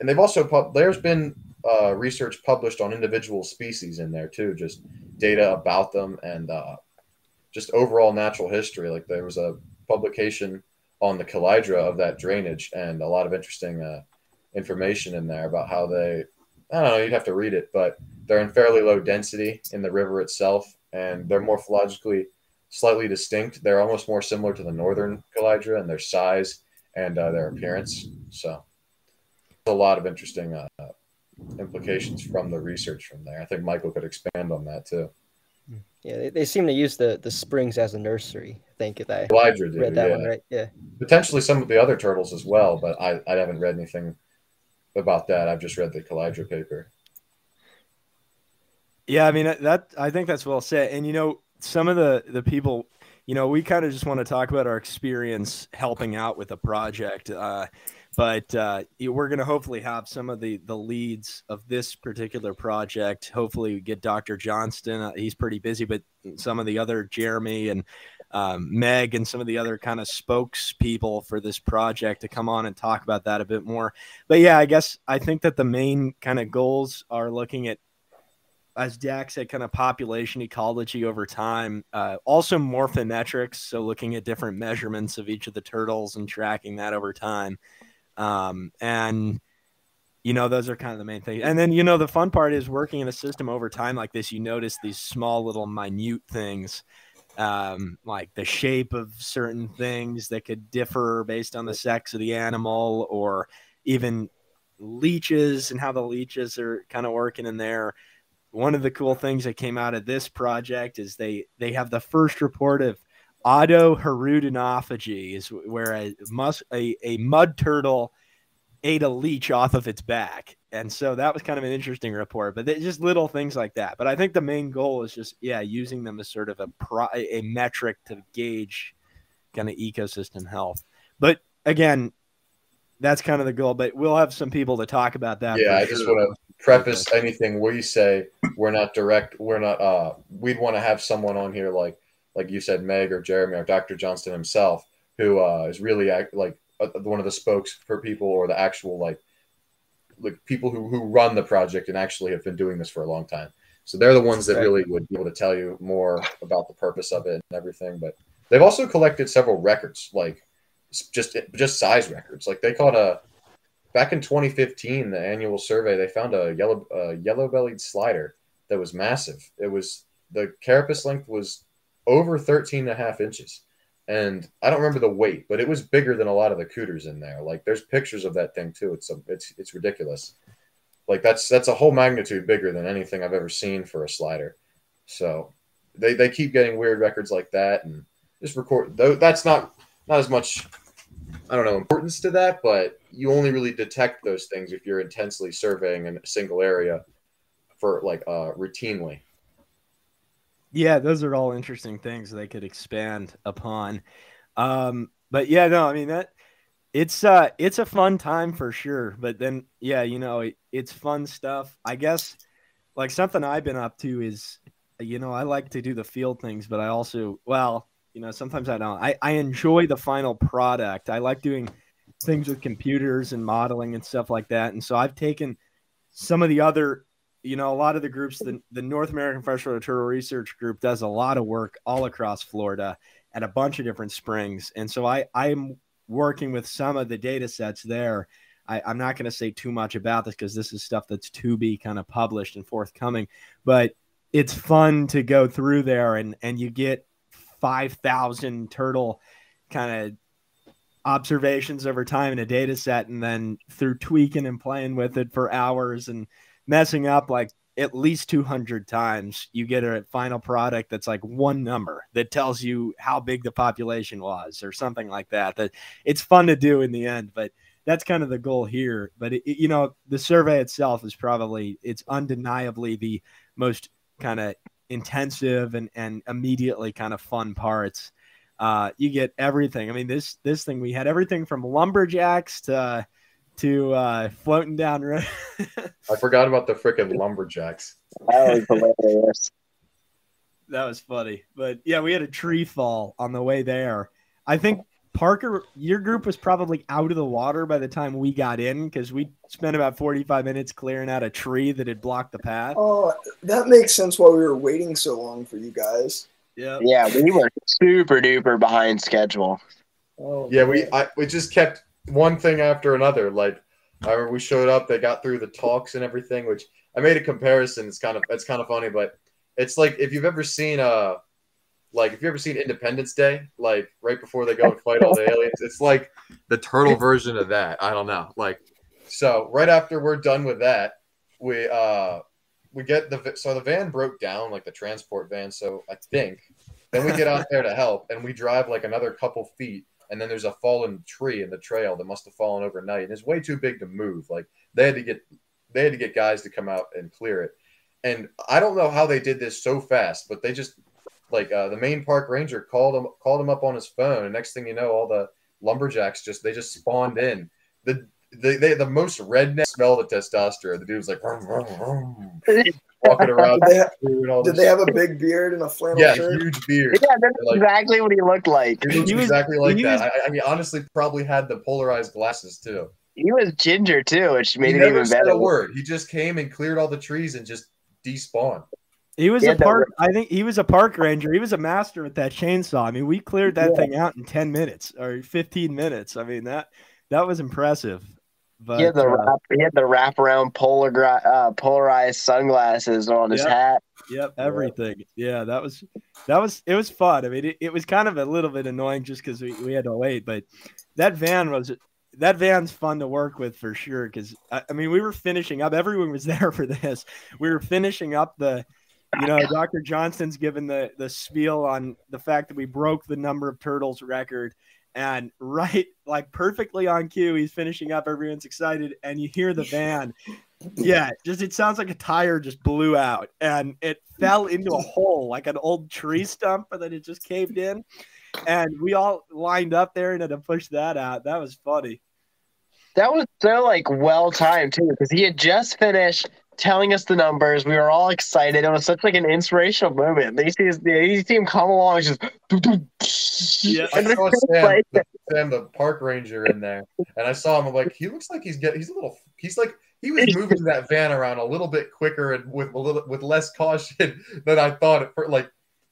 and they've also pub- there's been uh, research published on individual species in there too, just data about them and uh, just overall natural history. Like there was a publication on the Chelydra of that drainage and a lot of interesting uh, information in there about how they, I don't know, you'd have to read it, but they're in fairly low density in the river itself and they're morphologically slightly distinct. They're almost more similar to the northern Chelydra in their size and uh, their appearance. So a lot of interesting uh, implications from the research from there. I think Michael could expand on that too. Yeah, they, they seem to use the, the springs as a nursery. I think if I Chelydra do, read that yeah. one right. Yeah. Potentially some of the other turtles as well, but I, I haven't read anything about that. I've just read the Chelydra paper. Yeah, I mean that- that I think that's well said. And you know, some of the the people, you know, we kind of just want to talk about our experience helping out with the project. Uh, but uh, we're going to hopefully have some of the the leads of this particular project. Hopefully, we get Dr. Johnston. Uh, he's pretty busy, but some of the other Jeremy and um, Meg and some of the other kind of spokespeople for this project to come on and talk about that a bit more. But yeah, I guess I think that the main kind of goals are looking at as Dak said, kind of population ecology over time. Uh, also morphometrics, so looking at different measurements of each of the turtles and tracking that over time. Um, and you know, those are kind of the main things. And then, you know, the fun part is working in a system over time like this, you notice these small little minute things, um, like the shape of certain things that could differ based on the sex of the animal or even leeches and how the leeches are kind of working in there. One of the cool things that came out of this project is they they have the first report of autohirudinophagy is where a, mus- a, a mud turtle ate a leech off of its back. And so that was kind of an interesting report, but just little things like that. But I think the main goal is just, yeah, using them as sort of a, pro- a metric to gauge kind of ecosystem health. But again, that's kind of the goal, but we'll have some people to talk about that. Yeah, I just want to preface anything we say. We're not direct. We're not, uh, we'd want to have someone on here like, like you said, Meg or Jeremy or Dr. Johnston himself, who uh, is really act, like uh, one of the spokes for people or the actual like like people who, who run the project and actually have been doing this for a long time. So they're the ones that really would be able to tell you more about the purpose of it and everything. But they've also collected several records, like just just size records. Like they caught a back in 2015, the annual survey, they found a yellow uh, yellow bellied slider that was massive. It was the carapace length was over 13 and a half inches and I don't remember the weight, but it was bigger than a lot of the cooters in there. Like there's pictures of that thing too. It's a, it's it's ridiculous. Like that's that's a whole magnitude bigger than anything I've ever seen for a slider. So they they keep getting weird records like that and just record though that's not not as much I don't know importance to that, but you only really detect those things if you're intensely surveying in a single area for like uh routinely. Yeah, those are all interesting things they could expand upon. Um, but yeah, no, I mean that it's uh it's a fun time for sure. But then yeah, you know, it, it's fun stuff. I guess like something I've been up to is you know, I like to do the field things, but I also well, you know, sometimes I don't. I, I enjoy the final product. I like doing things with computers and modeling and stuff like that. And so I've taken some of the other you know, a lot of the groups, the, the North American Freshwater Turtle Research Group does a lot of work all across Florida at a bunch of different springs. And so I, I'm working with some of the data sets there. I, I'm not going to say too much about this because this is stuff that's to be kind of published and forthcoming, but it's fun to go through there and, and you get 5,000 turtle kind of observations over time in a data set and then through tweaking and playing with it for hours and messing up like at least 200 times, you get a final product that's like one number that tells you how big the population was or something like that. That it's fun to do in the end, but that's kind of the goal here. But it, you know, the survey itself is probably it's undeniably the most kind of intensive and and immediately kind of fun parts. Uh, you get everything. I mean, this this thing we had everything from lumberjacks to to uh, floating down. I forgot about the freaking lumberjacks. That was hilarious. That was funny, but yeah, we had a tree fall on the way there. I think Parker, your group was probably out of the water by the time we got in because we spent about 45 minutes clearing out a tree that had blocked the path. Oh, that makes sense why we were waiting so long for you guys. Yeah. Yeah, we were super duper behind schedule. Oh, yeah, man. we I, we just kept one thing after another. Like I remember we showed up, they got through the talks and everything, which I made a comparison. It's kind of it's kind of funny, but it's like if you've ever seen uh like if you've ever seen Independence Day, like right before they go and fight all the aliens, it's like the turtle version of that. I don't know. Like so right after we're done with that, we uh we get the so the van broke down, like the transport van. So I think then we get out there to help and we drive like another couple feet and then there's a fallen tree in the trail that must have fallen overnight and it's way too big to move like they had to get they had to get guys to come out and clear it and i don't know how they did this so fast but they just like uh, the main park ranger called him called him up on his phone and next thing you know all the lumberjacks just they just spawned in the they, they the most redneck smell the testosterone. The dude was like vroom, vroom, vroom, walking around. did they, have, did they have a big beard and a flannel yeah, shirt? huge beard. Yeah, that's like, exactly what he looked like. He was exactly like that. Was, I, I, mean, honestly, probably had the polarized glasses too. He was ginger too, which made he it even said better. A word. He just came and cleared all the trees and just despawned. He was yeah, a park. I think he was a park ranger. He was a master with that chainsaw. I mean, we cleared that yeah. thing out in ten minutes or fifteen minutes. I mean that that was impressive. But he had the uh, wrap, he had the wraparound polar uh, polarized sunglasses on his Yep. hat. Yep, everything. Yeah, that was that was it was fun. I mean, it, it was kind of a little bit annoying just because we, we had to wait, but that van was that van's fun to work with for sure. Because I, I mean, we were finishing up. Everyone was there for this. We were finishing up the, you know, Dr. Johnston's given the the spiel on the fact that we broke the number of turtles record. And right, like perfectly on cue, he's finishing up. Everyone's excited, and you hear the van yeah, just it sounds like a tire just blew out and it fell into a hole like an old tree stump, and then it just caved in. And we all lined up there and had to push that out. That was funny. That was so like well timed too, because he had just finished telling us the numbers. We were all excited. It was such like an inspirational moment. They see see him come along, just Yeah. I saw Sam, the, Sam, the park ranger, in there, and I saw him. I'm like, he looks like he's getting. He's a little. He's like he was moving that van around a little bit quicker and with a little with less caution than I thought at first. Like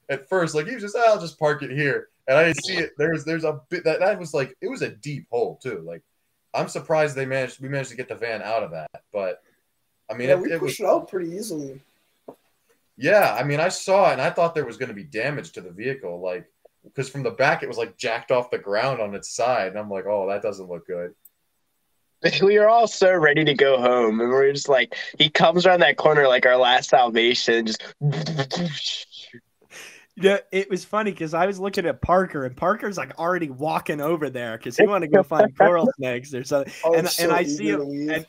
at first, like he was just, "Ah, I'll just park it here, and I didn't see it. There's there's a bit that that was like it was a deep hole too. Like I'm surprised they managed. We managed to get the van out of that, but I mean, yeah, it, we it was pushed it out pretty easily. yeah, I mean, I saw it and I thought there was going to be damage to the vehicle, like because from the back it was like jacked off the ground on its side, and I'm like, oh, that doesn't look good. we were all so ready to go home, and we are just like, he comes around that corner like our last salvation, just. Yeah, it was funny because I was looking at Parker and Parker's like already walking over there because he wanted to go find coral snakes or something. I was And- so and I see him- and-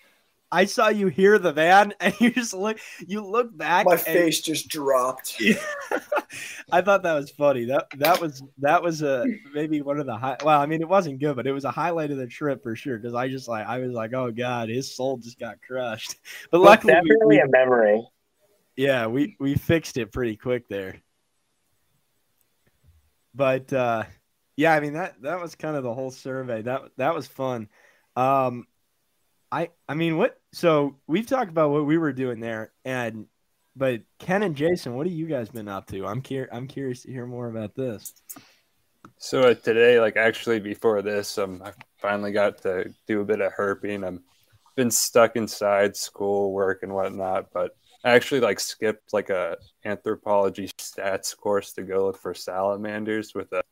I saw you hear the van and you just look you look back My face just dropped. I thought that was funny. That that was that was a maybe one of the high. Well, I mean, it wasn't good, but it was a highlight of the trip for sure. Because I just like I was like, oh god, his soul just got crushed. But luckily, we, definitely we- a memory. yeah, we we fixed it pretty quick there. But uh, yeah, I mean that that was kind of the whole survey. That that was fun. Um, I I mean, what? So we've talked about what we were doing there, and but Ken and Jason, what have you guys been up to? I'm cur- I'm curious to hear more about this. So uh, today, like actually before this, um, I finally got to do a bit of herping. I'm been stuck inside school, work, and whatnot, but I actually like skipped like a anthropology stats course to go look for salamanders with a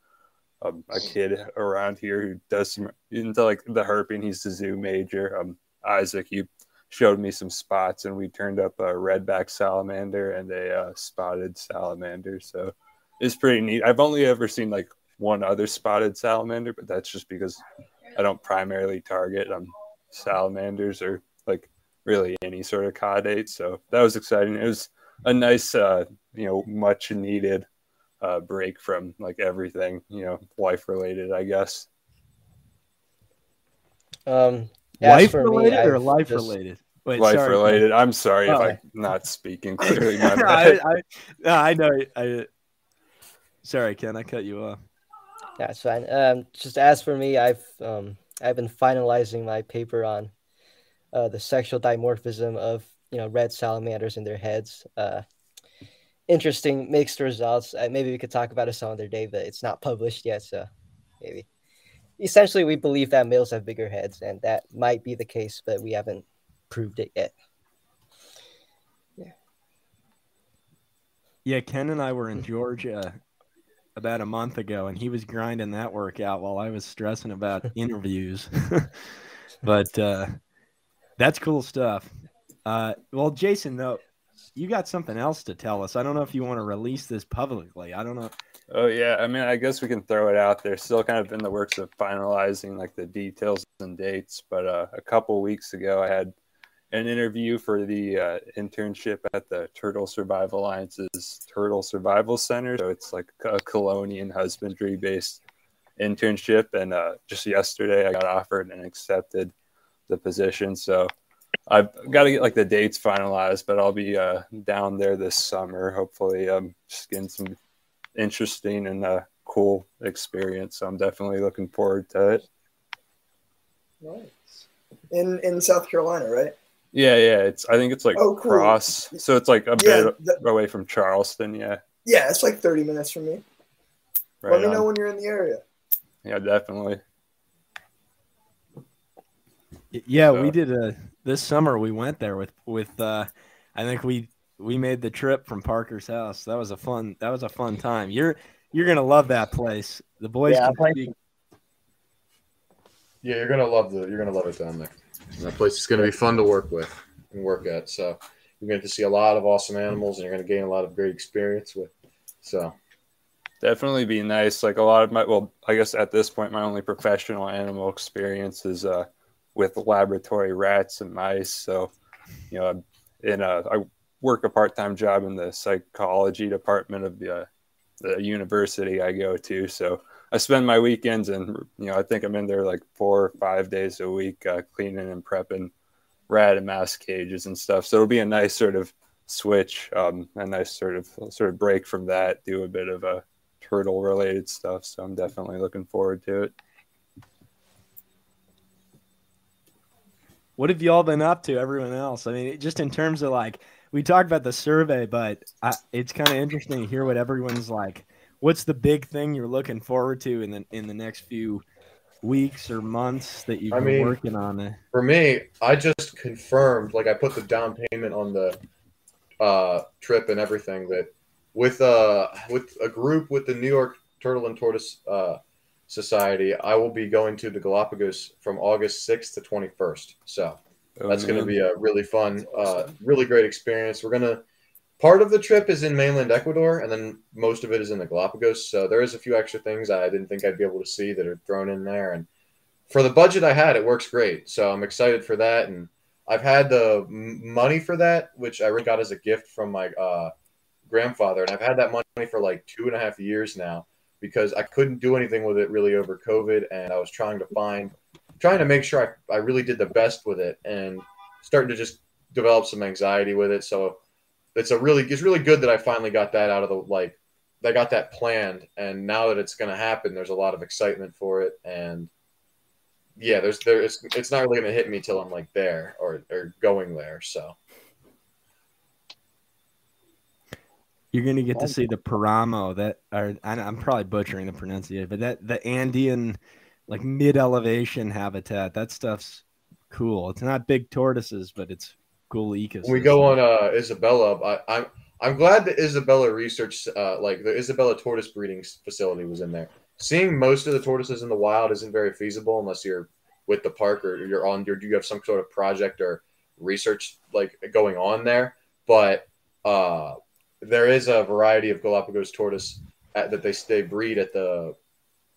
a, a kid around here who does some into like the herping. He's the zoo major. Um, Isaac, you showed me some spots, and we turned up a redback salamander and a uh, spotted salamander. So it's pretty neat. I've only ever seen like one other spotted salamander, but that's just because I don't primarily target um salamanders or like really any sort of caudate. So that was exciting. It was a nice, uh, you know, much needed uh, break from like everything, you know, life related, I guess. Um, Life for me, related or life just- related? Wait, life sorry, related. I'm sorry Oh. if I'm not speaking clearly. My I, bad. I, no, I know. I, sorry, Ken, I cut you off. Yeah, it's fine. Um, just as for me, I've um, I've been finalizing my paper on uh, the sexual dimorphism of you know red salamanders and their heads. Uh, interesting mixed results. Uh, maybe we could talk about it some other day, but it's not published yet, so maybe. Essentially, we believe that males have bigger heads, and that might be the case, but we haven't proved it yet. Yeah, Ken and I were in Georgia about a month ago, and he was grinding that workout while I was stressing about interviews. but uh, that's cool stuff. Uh, well, Jason, though, you got something else to tell us. I don't know if you want to release this publicly. I don't know. Oh yeah, I mean, I guess we can throw it out there. Still kind of in the works of finalizing like the details and dates. But uh, a couple weeks ago, I had an interview for the uh, internship at the Turtle Survival Alliance's Turtle Survival Center. So it's like a chelonian husbandry based internship. And uh, just yesterday, I got offered and accepted the position. So I've got to get like the dates finalized, but I'll be uh, down there this summer. Hopefully, um, just getting some interesting and a cool experience. So I'm definitely looking forward to it. Nice. In in South Carolina, right? Yeah, yeah. It's I think it's like Oh, cool. cross, so it's like a Yeah, bit th- away from Charleston. Yeah, yeah, it's like 30 minutes from me. right. Let me on. know when you're in the area. Yeah, definitely. Yeah, So- we did a this summer. We went there with with. uh I think we we made the trip from Parker's house. That was a fun. That was a fun time. You're you're gonna love that place. The boys Yeah, can place- speak. Yeah, you're gonna love the you're gonna love it down there. And that place is gonna be fun to work with and work at. So you're going to see a lot of awesome animals, and you're going to gain a lot of great experience with. So definitely be nice. Like a lot of my, well, I guess at this point, my only professional animal experience is uh, with laboratory rats and mice. So, you know, I'm in a, I work a part time job in the psychology department of the, uh, the university I go to. So I spend my weekends and, you know, I think I'm in there like four or five days a week uh, cleaning and prepping rat and mouse cages and stuff. So it'll be a nice sort of switch, um, a nice sort of sort of break from that, do a bit of a turtle related stuff. So I'm definitely looking forward to it. What have y'all been up to, everyone else? I mean, just in terms of like, we talked about the survey, but I, it's kind of interesting to hear what everyone's like. What's the big thing you're looking forward to in the in the next few weeks or months that you've I been mean, working on it? for me, I just confirmed, like I put the down payment on the uh, trip and everything that with uh with a group with the New York Turtle and Tortoise uh, Society, I will be going to the Galapagos from August 6th to 21st. So Oh, that's going to be a really fun, uh, really great experience. We're gonna part of the trip is in mainland Ecuador, and then most of it is in the Galapagos. So there is a few extra things I didn't think I'd be able to see that are thrown in there, and for the budget I had, it works great. So I'm excited for that, and I've had the money for that, which I got as a gift from my uh, grandfather, and I've had that money for like two and a half years now because I couldn't do anything with it really over COVID, and I was trying to find, trying to make sure I, I really did the best with it, and starting to just develop some anxiety with it. So it's a really, it's really good that I finally got that out of the like, I got that planned, and now that it's going to happen, there's a lot of excitement for it, and yeah, there's there, it's, it's not really going to hit me till I'm like there or or going there. So You're gonna get to see the Paramo that are I- I'm probably butchering the pronunciation, but that the Andean like mid elevation habitat. That stuff's cool. It's not big tortoises, but it's cool ecosystem. when we go on uh, Isabela, I, I'm I'm glad that Isabela research, uh, like the Isabela tortoise breeding facility, was in there. Seeing most of the tortoises in the wild isn't very feasible unless you're with the park or you're on. Or do you have some sort of project or research like going on there. But uh, there is a variety of Galapagos tortoise at, that they they breed at the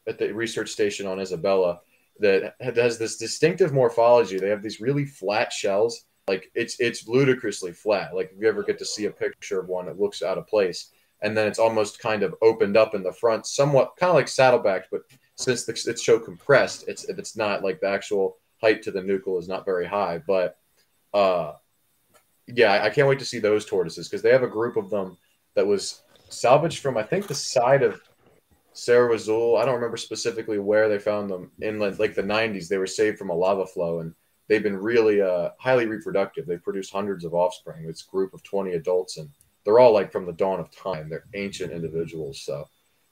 at the research station on Isabela that has this distinctive morphology. They have these really flat shells like it's it's ludicrously flat. Like if you ever get to see a picture of one, it looks out of place, and then it's almost kind of opened up in the front, somewhat kind of like saddlebacked, but since the, it's so compressed, it's it's not like the actual height to the nuchal is not very high, but uh, yeah, I can't wait to see those tortoises because they have a group of them that was salvaged from I think the side of Cerro Azul. I don't remember specifically where they found them in like, like the 90s. They were saved from a lava flow and they've been really uh, highly reproductive. They've produced hundreds of offspring. A group of 20 adults, and they're all like from the dawn of time. They're ancient individuals. So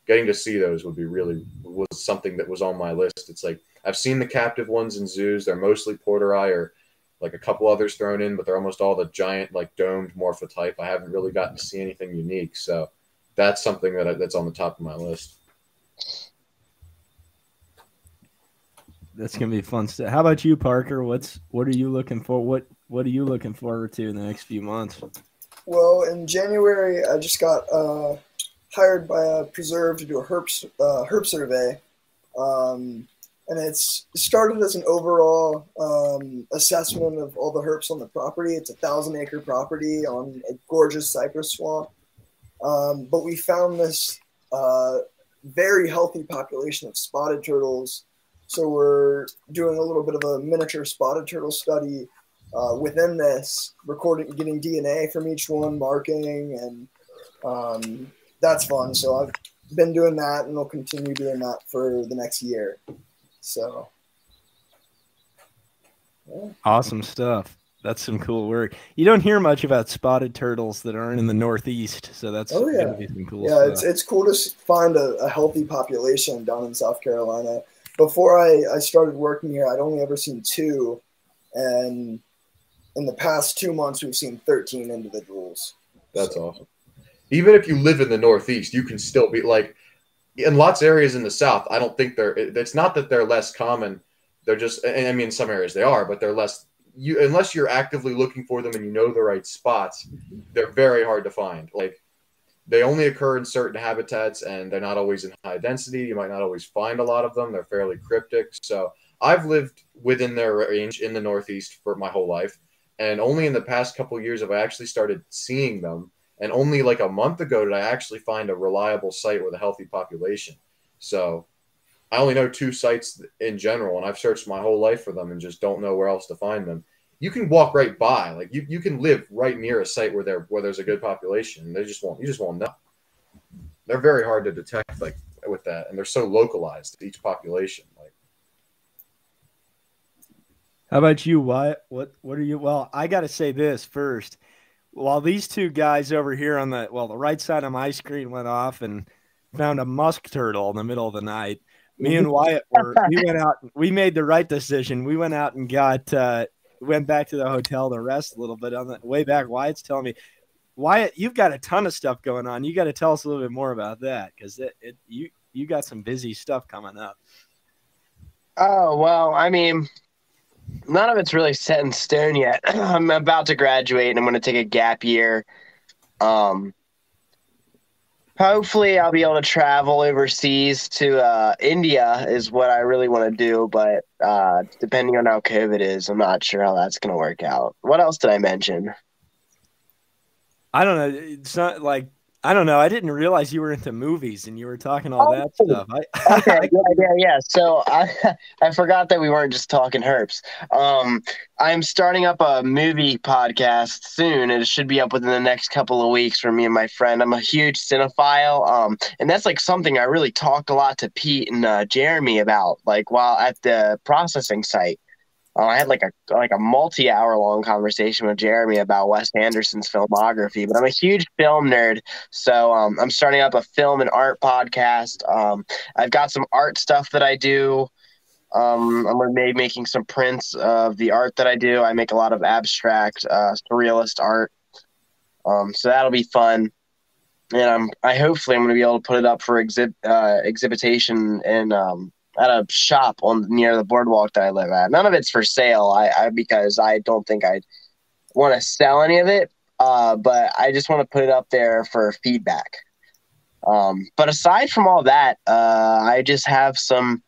getting to see those would be really was something that was on my list. It's like I've seen the captive ones in zoos. They're mostly porteri or like a couple others thrown in, but they're almost all the giant like domed morphotype. I haven't really gotten to see anything unique. So that's something that I, that's on the top of my list. That's gonna be fun stuff. How about you, Parker? What's what are you looking for? What what are you looking forward to in the next few months? Well, in January, I just got uh, hired by a preserve to do a herp uh, herp survey, um, and it's it started as an overall um, assessment of all the herps on the property. It's a thousand acre property on a gorgeous cypress swamp, um, but we found this uh, very healthy population of spotted turtles. So we're doing a little bit of a miniature spotted turtle study uh, within this, recording, getting DNA from each one, marking, and um, that's fun. So I've been doing that, and we'll continue doing that for the next year. So Awesome stuff. That's some cool work. You don't hear much about spotted turtles that aren't in the Northeast, so that's Oh, yeah. be some cool yeah, stuff. it's it's cool to find a, a healthy population down in South Carolina. Before I, I started working here, I'd only ever seen two, and in the past two months, we've seen 13 individuals. That's so. awesome. Even if you live in the Northeast, you can still be like in lots of areas in the South. I don't think they're. It's not that they're less common. They're just. I mean, in some areas they are, but they're less. You unless you're actively looking for them and you know the right spots, they're very hard to find. Like they only occur in certain habitats and they're not always in high density. You might not always find a lot of them. They're fairly cryptic. So I've lived within their range in the Northeast for my whole life. And only in the past couple years have I actually started seeing them. And only like a month ago did I actually find a reliable site with a healthy population. So I only know two sites in general, and I've searched my whole life for them and just don't know where else to find them. You can walk right by, like you, you can live right near a site where there where there's a good population. They just won't you just won't know. They're very hard to detect like with that, and they're so localized each population. Like how about you, Wyatt? What what are you? Well, I got to say this first. While these two guys over here on the well, the right side of my screen went off and found a musk turtle in the middle of the night. Me and Wyatt were we went out. We made the right decision. We went out and got uh, went back to the hotel to rest a little bit. On the way back, Wyatt's telling me, Wyatt, you've got a ton of stuff going on. You got to tell us a little bit more about that because it, it you you got some busy stuff coming up. Oh well, I mean, none of it's really set in stone yet. I'm about to graduate and I'm going to take a gap year. Um, hopefully, I'll be able to travel overseas to uh, India, is what I really want to do. But uh, depending on how COVID is, I'm not sure how that's going to work out. What else did I mention? I don't know. It's not like I don't know. I didn't realize you were into movies and you were talking all oh, that stuff. I, okay, yeah, yeah, yeah. So I, I forgot that we weren't just talking herps. Um, I'm starting up a movie podcast soon, and it should be up within the next couple of weeks for me and my friend. I'm a huge cinephile, um, and that's like something I really talked a lot to Pete and uh, Jeremy about, like while at the processing site. Uh, I had like a like a multi hour long conversation with Jeremy about Wes Anderson's filmography, but I'm a huge film nerd, so um, I'm starting up a film and art podcast. Um, I've got some art stuff that I do. Um, I'm to be making some prints of the art that I do. I make a lot of abstract, uh, surrealist art, um, so that'll be fun. And I'm I hopefully I'm to be able to put it up for exhibit uh, um, at a shop on near the boardwalk that I live at. None of it's for sale. I, I because I don't think I want to sell any of it. Uh, but I just want to put it up there for feedback. Um, but aside from all that, uh, I just have some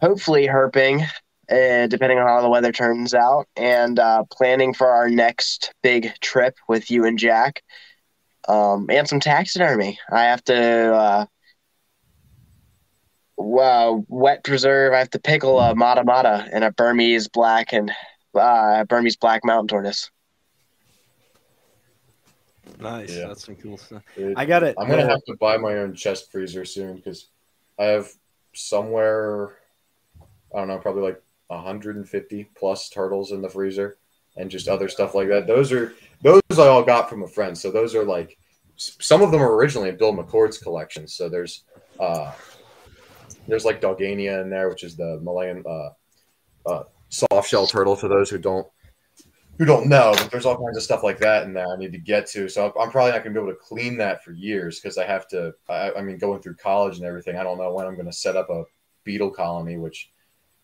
hopefully herping, uh, depending on how the weather turns out, and uh, planning for our next big trip with you and Jack, um, and some taxidermy. I have to uh, uh, wet preserve. I have to pickle a mata mata and a Burmese black and uh, Burmese black mountain tortoise. Nice. Yeah. That's some cool stuff. It, I got it. I'm gonna have to buy my own chest freezer soon because I have somewhere I don't know, probably like 150 plus turtles in the freezer and just other stuff like that. Those are those I all got from a friend. So those are like some of them are originally in Bill McCord's collection. So there's uh there's like Dogania in there, which is the Malayan uh, uh, soft shell turtle. For those who don't who don't know, but there's all kinds of stuff like that in there I need to get to. So I'm probably not going to be able to clean that for years because I have to. I, I, mean, going through college and everything, I don't know when I'm going to set up a beetle colony, which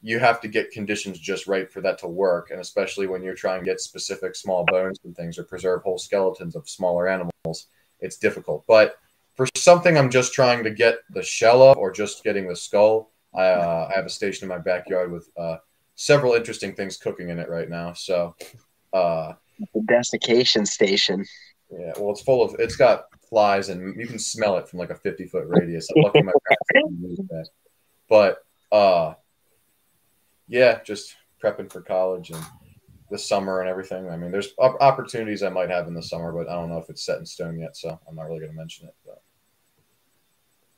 you have to get conditions just right for that to work. And especially when you're trying to get specific small bones and things or preserve whole skeletons of smaller animals, it's difficult. But for something I'm just trying to get the shell of or just getting the skull, I, uh, I have a station in my backyard with uh, several interesting things cooking in it right now. So, uh, the desiccation station. Yeah, well, it's full of. It's got flies, and you can smell it from like a fifty foot radius. I'm lucky my parents But uh, yeah, just prepping for college and the summer and everything. I mean, there's opportunities I might have in the summer, but I don't know if it's set in stone yet, so I'm not really going to mention it. But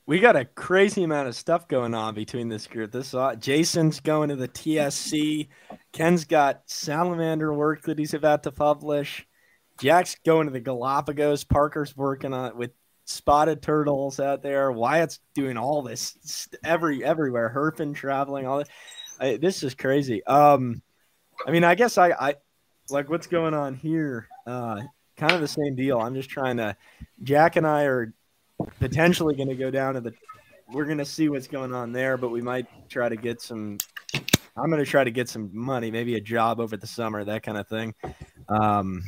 we got a crazy amount of stuff going on between this group. This uh, Jason's going to the TSC. Ken's got salamander work that he's about to publish. Jack's going to the Galapagos. Parker's working on with spotted turtles out there. Wyatt's doing all this every everywhere. Herping, traveling, all this. I, this is crazy. Um, I mean, I guess I, I like what's going on here. Uh, kind of the same deal. I'm just trying to. Jack and I are potentially going to go down to the. We're going to see what's going on there, but we might try to get some. I'm going to try to get some money, maybe a job over the summer, that kind of thing. Um,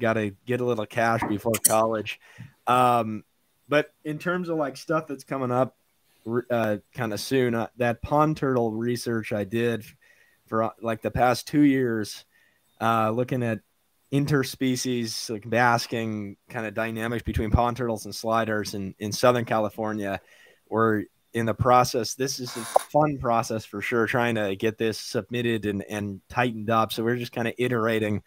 Got to get a little cash before college. Um, but in terms of like stuff that's coming up uh, kind of soon, uh, that pond turtle research I did for uh, like the past two years, uh, looking at interspecies like basking kind of dynamics between pond turtles and sliders in, in Southern California. We're in the process. This is a fun process for sure, trying to get this submitted and, and tightened up. So we're just kind of iterating,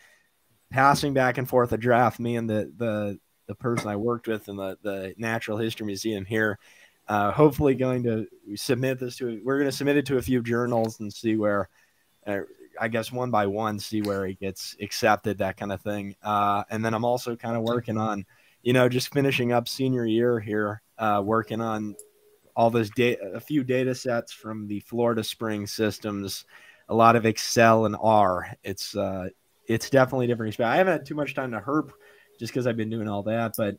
passing back and forth a draft, me and the, the, the person I worked with in the, the Natural History Museum here. Uh, hopefully, going to submit this to. We're going to submit it to a few journals and see where, uh, I guess one by one, see where it gets accepted, that kind of thing. Uh, and then I'm also kind of working on, you know, just finishing up senior year here, uh, working on all those data, a few data sets from the Florida Spring systems, a lot of Excel and R. It's uh, it's definitely different. I haven't had too much time to herp just because I've been doing all that, but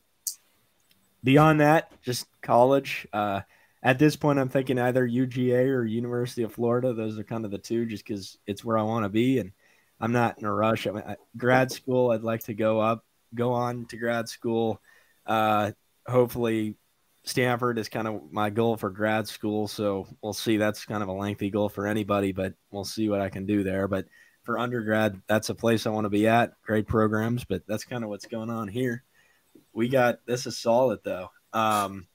beyond that, just college. Uh, at this point, I'm thinking either UGA or University of Florida. Those are kind of the two, just because it's where I want to be, and I'm not in a rush. I mean, grad school, I'd like to go up, go on to grad school. Uh, hopefully, Stanford is kind of my goal for grad school. So we'll see. That's kind of a lengthy goal for anybody, but we'll see what I can do there. But for undergrad, that's a place I want to be at. Great programs, but that's kind of what's going on here. We got this is solid though. Um,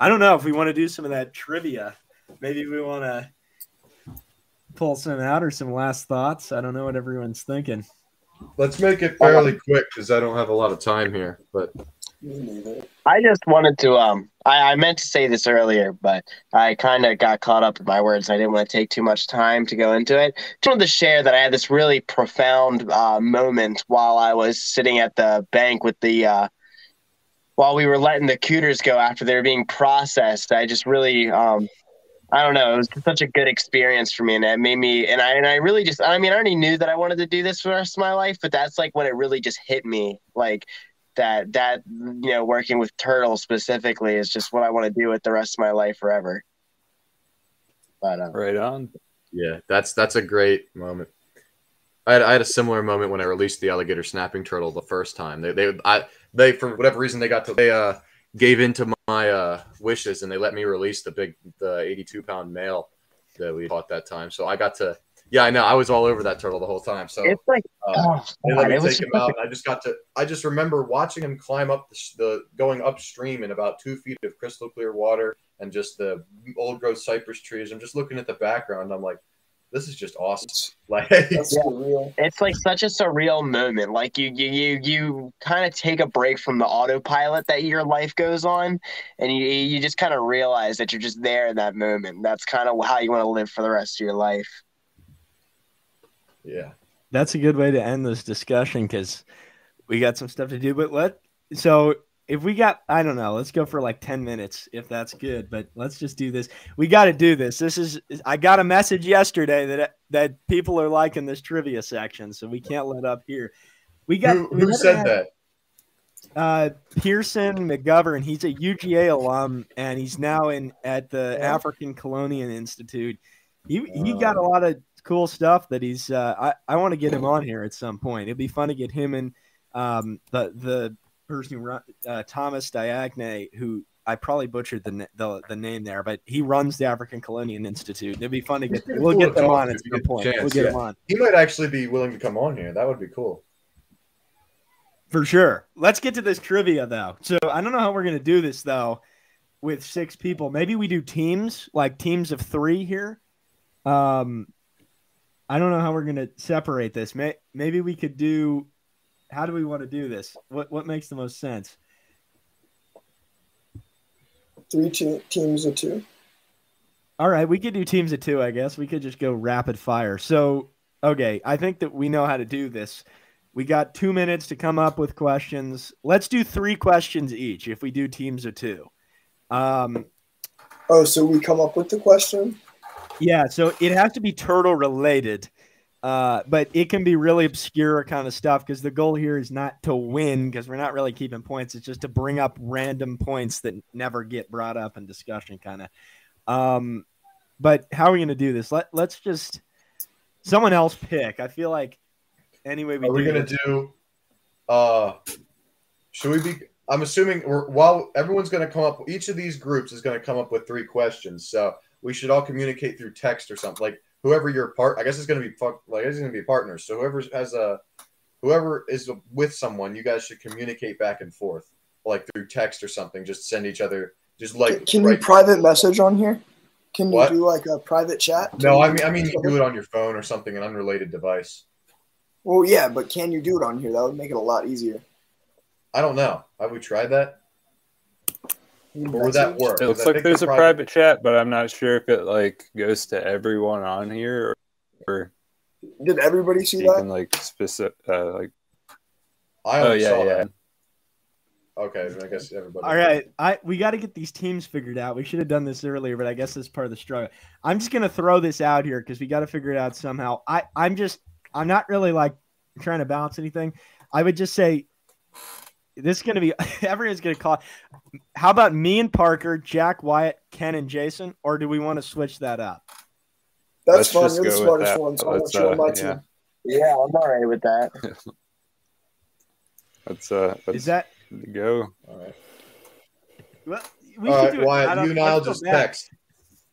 I don't know if we want to do some of that trivia. Maybe we want to pull some out or some last thoughts. I don't know what everyone's thinking. Let's make it fairly quick because I don't have a lot of time here. But I just wanted to um I, I meant to say this earlier, but I kind of got caught up in my words. I didn't want to take too much time to go into it. Just wanted to share that I had this really profound uh, moment while I was sitting at the bank with the uh, while we were letting the cooters go after they were being processed, I just really, um, I don't know, it was such a good experience for me, and it made me, and I, and I really just, I mean, I already knew that I wanted to do this for the rest of my life, but that's like when it really just hit me, like that, that you know, working with turtles specifically is just what I want to do with the rest of my life forever. But uh, right on. Yeah, that's that's a great moment. I had, I had a similar moment when I released the alligator snapping turtle the first time. They, they, I, they for whatever reason they got to they uh gave into my uh wishes and they let me release the big the 82 pound male that we bought that time. So I got to yeah, I know. I was all over that turtle the whole time. So it's like uh, oh, they let me take him out. I just got to. I just remember watching him climb up the, the, going upstream in about two feet of crystal clear water and just the old growth cypress trees. I'm just looking at the background. I'm like, this is just awesome. Like yeah. it's like such a surreal moment. Like you you you you kind of take a break from the autopilot that your life goes on, and you you just kind of realize that you're just there in that moment. That's kind of how you want to live for the rest of your life. Yeah, that's a good way to end this discussion because we got some stuff to do. But let so if we got i don't know let's go for like 10 minutes if that's good but let's just do this. We got to do this. This is i got a message yesterday that that people are liking this trivia section so we can't let up here. We got who, who said had, that? uh pearson mcgovern. He's a uga alum and he's now in at the yeah. african chelonian institute. He, he got a lot of cool stuff that he's uh i, I want to get him on here at some point. It'd be fun to get him and um the the person who run, uh, Thomas Diagne, who I probably butchered the, the, the name there, but he runs the African Chelonian Institute. It'd be fun to get. We'll get them on at some point. Chance, we'll get yeah. them on. He might actually be willing to come on here. That would be cool. For sure. Let's get to this trivia though. So I don't know how we're gonna do this though, with six people. Maybe we do teams, like teams of three here. Um, I don't know how we're gonna separate this. May, maybe we could do how do we want to do this? What what makes the most sense? Three two, teams of two. All right, we could do teams of two. I guess we could just go rapid fire. So, okay, I think that we know how to do this. We got two minutes to come up with questions. Let's do three questions each. If we do teams of two. Um, oh, so we come up with the question. Yeah, so it has to be turtle related. Uh, but it can be really obscure kind of stuff because the goal here is not to win because we're not really keeping points. It's just to bring up random points that never get brought up in discussion, kind of. Um, but how are we going to do this? Let Let's just someone else pick. I feel like anyway we Are we gonna do? Uh, should we be? I'm assuming we're, while everyone's gonna come up. Each of these groups is gonna come up with three questions. So we should all communicate through text or something. Like whoever your part, I guess it's gonna be fuck- like it's gonna be partners. So whoever has a, whoever is with someone, you guys should communicate back and forth, like through text or something. Just send each other. Just like Can you private message on here? Can you What? do like a private chat? No, I mean I mean you do it on your phone or something, an unrelated device. Well, yeah, but can you do it on here? That would make it a lot easier. I don't know. Have we tried that? Or would that Message? work? It 'Cause looks like there's a private chat, but I'm not sure if it like goes to everyone on here or, or Did everybody see you that? can like specific uh, like. I Oh yeah, saw yeah. That. Okay, I guess everybody. All right, I we got to get these teams figured out. We should have done this earlier, but I guess that's part of the struggle. I'm just gonna throw this out here because we got to figure it out somehow. I I'm just I'm not really like trying to balance anything. I would just say this is gonna be everyone's gonna call. How about me and Parker, Jack, Wyatt, Ken, and Jason, or do we want to switch that up? That's Let's fine. You're the smartest that. one, so I want Let's, you on uh, my yeah. team. Yeah, I'm all right with that. Let's uh let's Is that go. All right. well? We All should right, do it. Wyatt, you and I I'll just bad. text.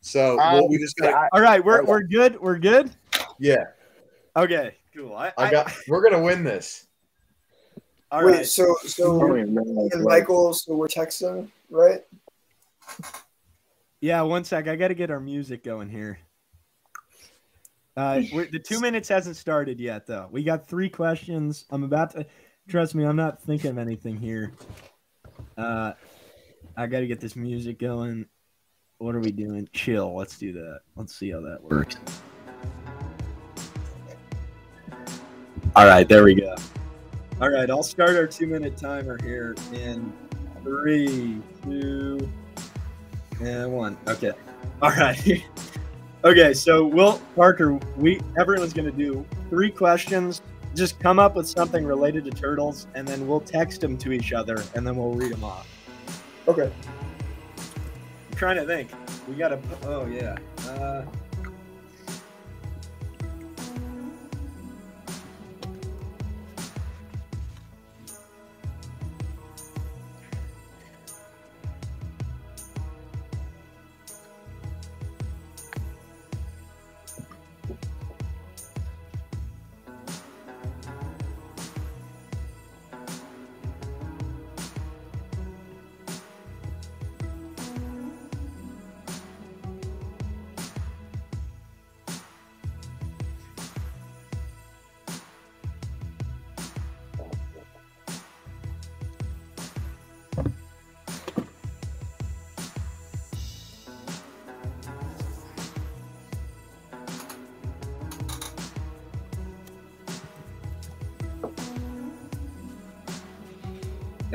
So Um, well, we just got. I- All right, we're we're good. We're good. Yeah, Okay, cool. I, I got. We're gonna win this. All Wait, right. so so me man, and Michael, so we're texting, right? Yeah, one sec. I got to get our music going here. Uh, we're, the two minutes hasn't started yet, though. We got three questions. I'm about to. Trust me, I'm not thinking of anything here. Uh, I got to get this music going. What are we doing? Chill. Let's do that. Let's see how that works. All right, there we go. All right, I'll start our two minute timer here in three, two, and one. Okay. All right. okay, so Will Parker, we everyone's gonna do three questions. Just come up with something related to turtles, and then we'll text them to each other, and then we'll read them off. Okay. I'm trying to think. We gotta. Oh yeah. Uh,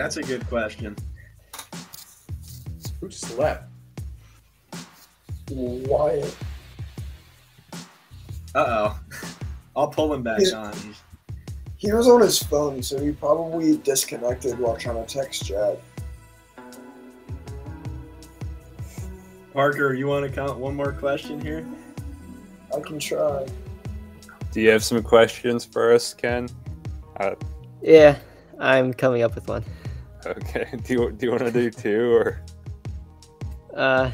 that's a good question. Who slept? Wyatt. Uh oh. I'll pull him back He's- on. He was on his phone, so he probably disconnected while trying to text Chad. Parker, you want to count one more question here? I can try. Do you have some questions for us, Ken? Yeah, I'm coming up with one. Okay. Do you do you want to do two or? Uh,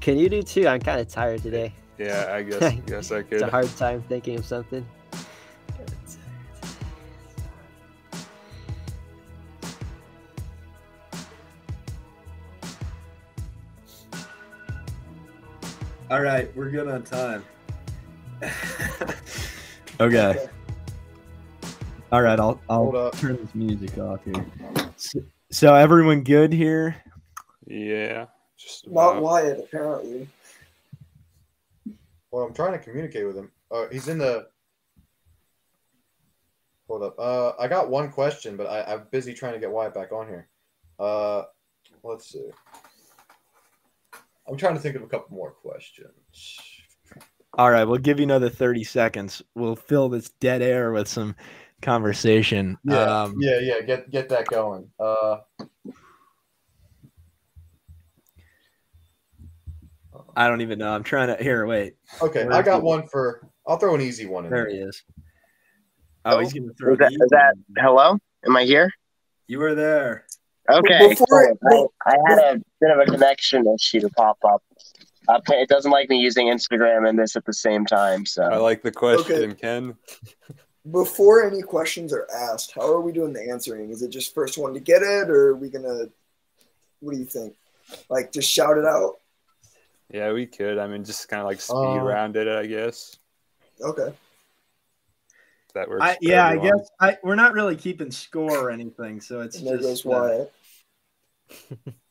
can you do two? I'm kind of tired today. Yeah, I guess guess I could. It's a hard time thinking of something. All right, we're good on time. okay. All right, I'll I'll up. turn this music off here. So, so everyone good here? Yeah. Just Not. Wyatt, apparently. Well, I'm trying to communicate with him. Uh, he's in the. Hold up. Uh, I got one question, but I, I'm busy trying to get Wyatt back on here. Uh, let's see. I'm trying to think of a couple more questions. All right, we'll give you another 30 seconds. We'll fill this dead air with some conversation. Yeah, Um, yeah, yeah. Get get that going. Uh, I don't even know. I'm trying to. Here, wait. okay, Where I got he? one for. I'll throw an easy one in There there. he is. Oh, he's going to throw Is that, that hello? Am I here? You were there. Okay. Before- cool. I, I had a bit of a connection issue to pop up. Uh, it doesn't like me using Instagram and this at the same time. So I like the question, Okay. Ken. Before any questions are asked, how are we doing the answering? Is it just first one to get it, or are we gonna? What do you think? Like just shout it out? Yeah, we could. I mean, just kind of like speed Uh, round it, I guess. Okay. That works. I, for yeah, I guess I, we're not really keeping score or anything, so it's And just goes uh, Wyatt.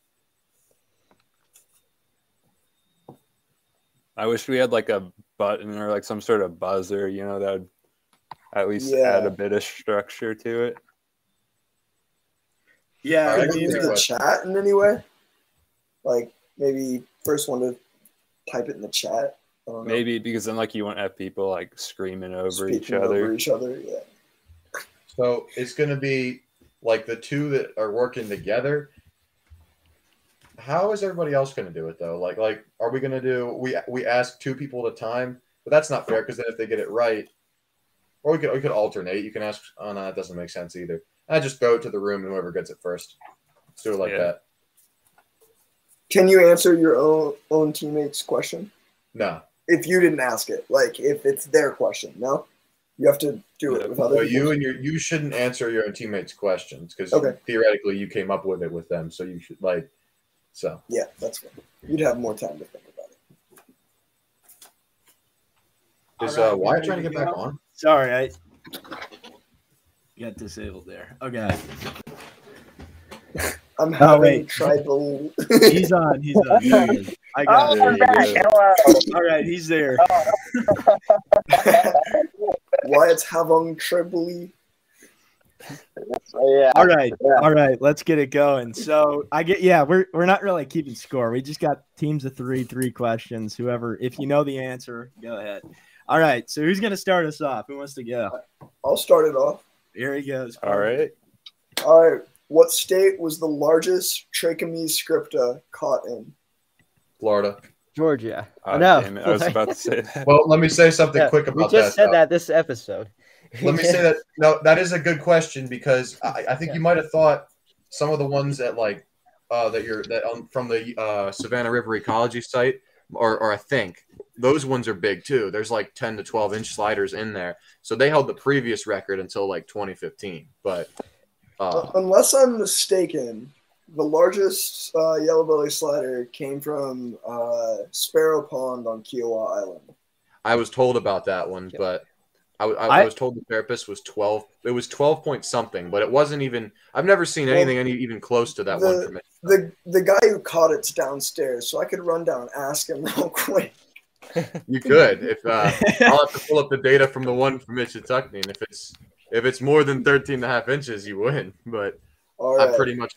I wish we had like a button or like some sort of buzzer, you know, that would at least Yeah. add a bit of structure to it. yeah. All right, we Can we use the question. chat in any way? Like maybe first one to type it in the chat. I don't know. Maybe because then like you won't have people like screaming over Speaking each other. Over each other, yeah. So it's gonna be like the two that are working together. How is everybody else gonna do it though? Like, like, are we gonna do? We we ask two people at a time, but that's not fair because then if they get it right, or we could we could alternate. You can ask. Oh no, that doesn't make sense either. I just throw it to the room and whoever gets it first. Let's do it like Yeah. that. Can you answer your own own teammate's question? No, If you didn't ask it, like if it's their question, no, you have to do it with other. so people. you and your you shouldn't answer your own teammates' questions because Okay. theoretically you came up with it with them. So you should like. So Yeah, that's good. You'd have more time to think about it. is All right, uh, we Wyatt ready trying to to get back go? on? Sorry, I got disabled there. Okay, I'm Oh, having wait. tribal. he's on. He's on. He. I got Oh, it. I'm back. Hello. All right, he's there. Wyatt's having tribal. So, yeah. All right, Yeah. all right. Let's get it going. So I get. Yeah, we're we're not really keeping score. We just got teams of three, three questions. Whoever, if you know the answer, go ahead. All right. So who's gonna start us off? Who wants to go? I'll start it off. Here he goes. All right. All right. What state was the largest Trachemys scripta caught in? Florida. Georgia. Oh, no. damn it. I was about to say that. Well, let me say something Yeah, quick about that. we just that. said though. that this episode. Let me say that no, that is a good question because I, I think Yeah. you might have thought some of the ones that like uh, that you're that um, from the uh, Savannah River Ecology site, or or I think those ones are big too. There's like 10 to 12 inch sliders in there, so they held the previous record until like 2015. But uh, Unless I'm mistaken, the largest uh, yellow belly slider came from uh, Sparrow Pond on Kiawah Island. I was told about that one, Yep. but I, I, I- I was told the carapace was 12. It was 12 point something, but it wasn't even. I've never seen anything any even close to that one the- for. The the guy who caught it's downstairs, so I could run down and ask him real quick. You could if uh, I'll have to pull up the data from the one from Ichetucknee, and if it's if it's more than 13 and a half inches, you win. But All right. I pretty much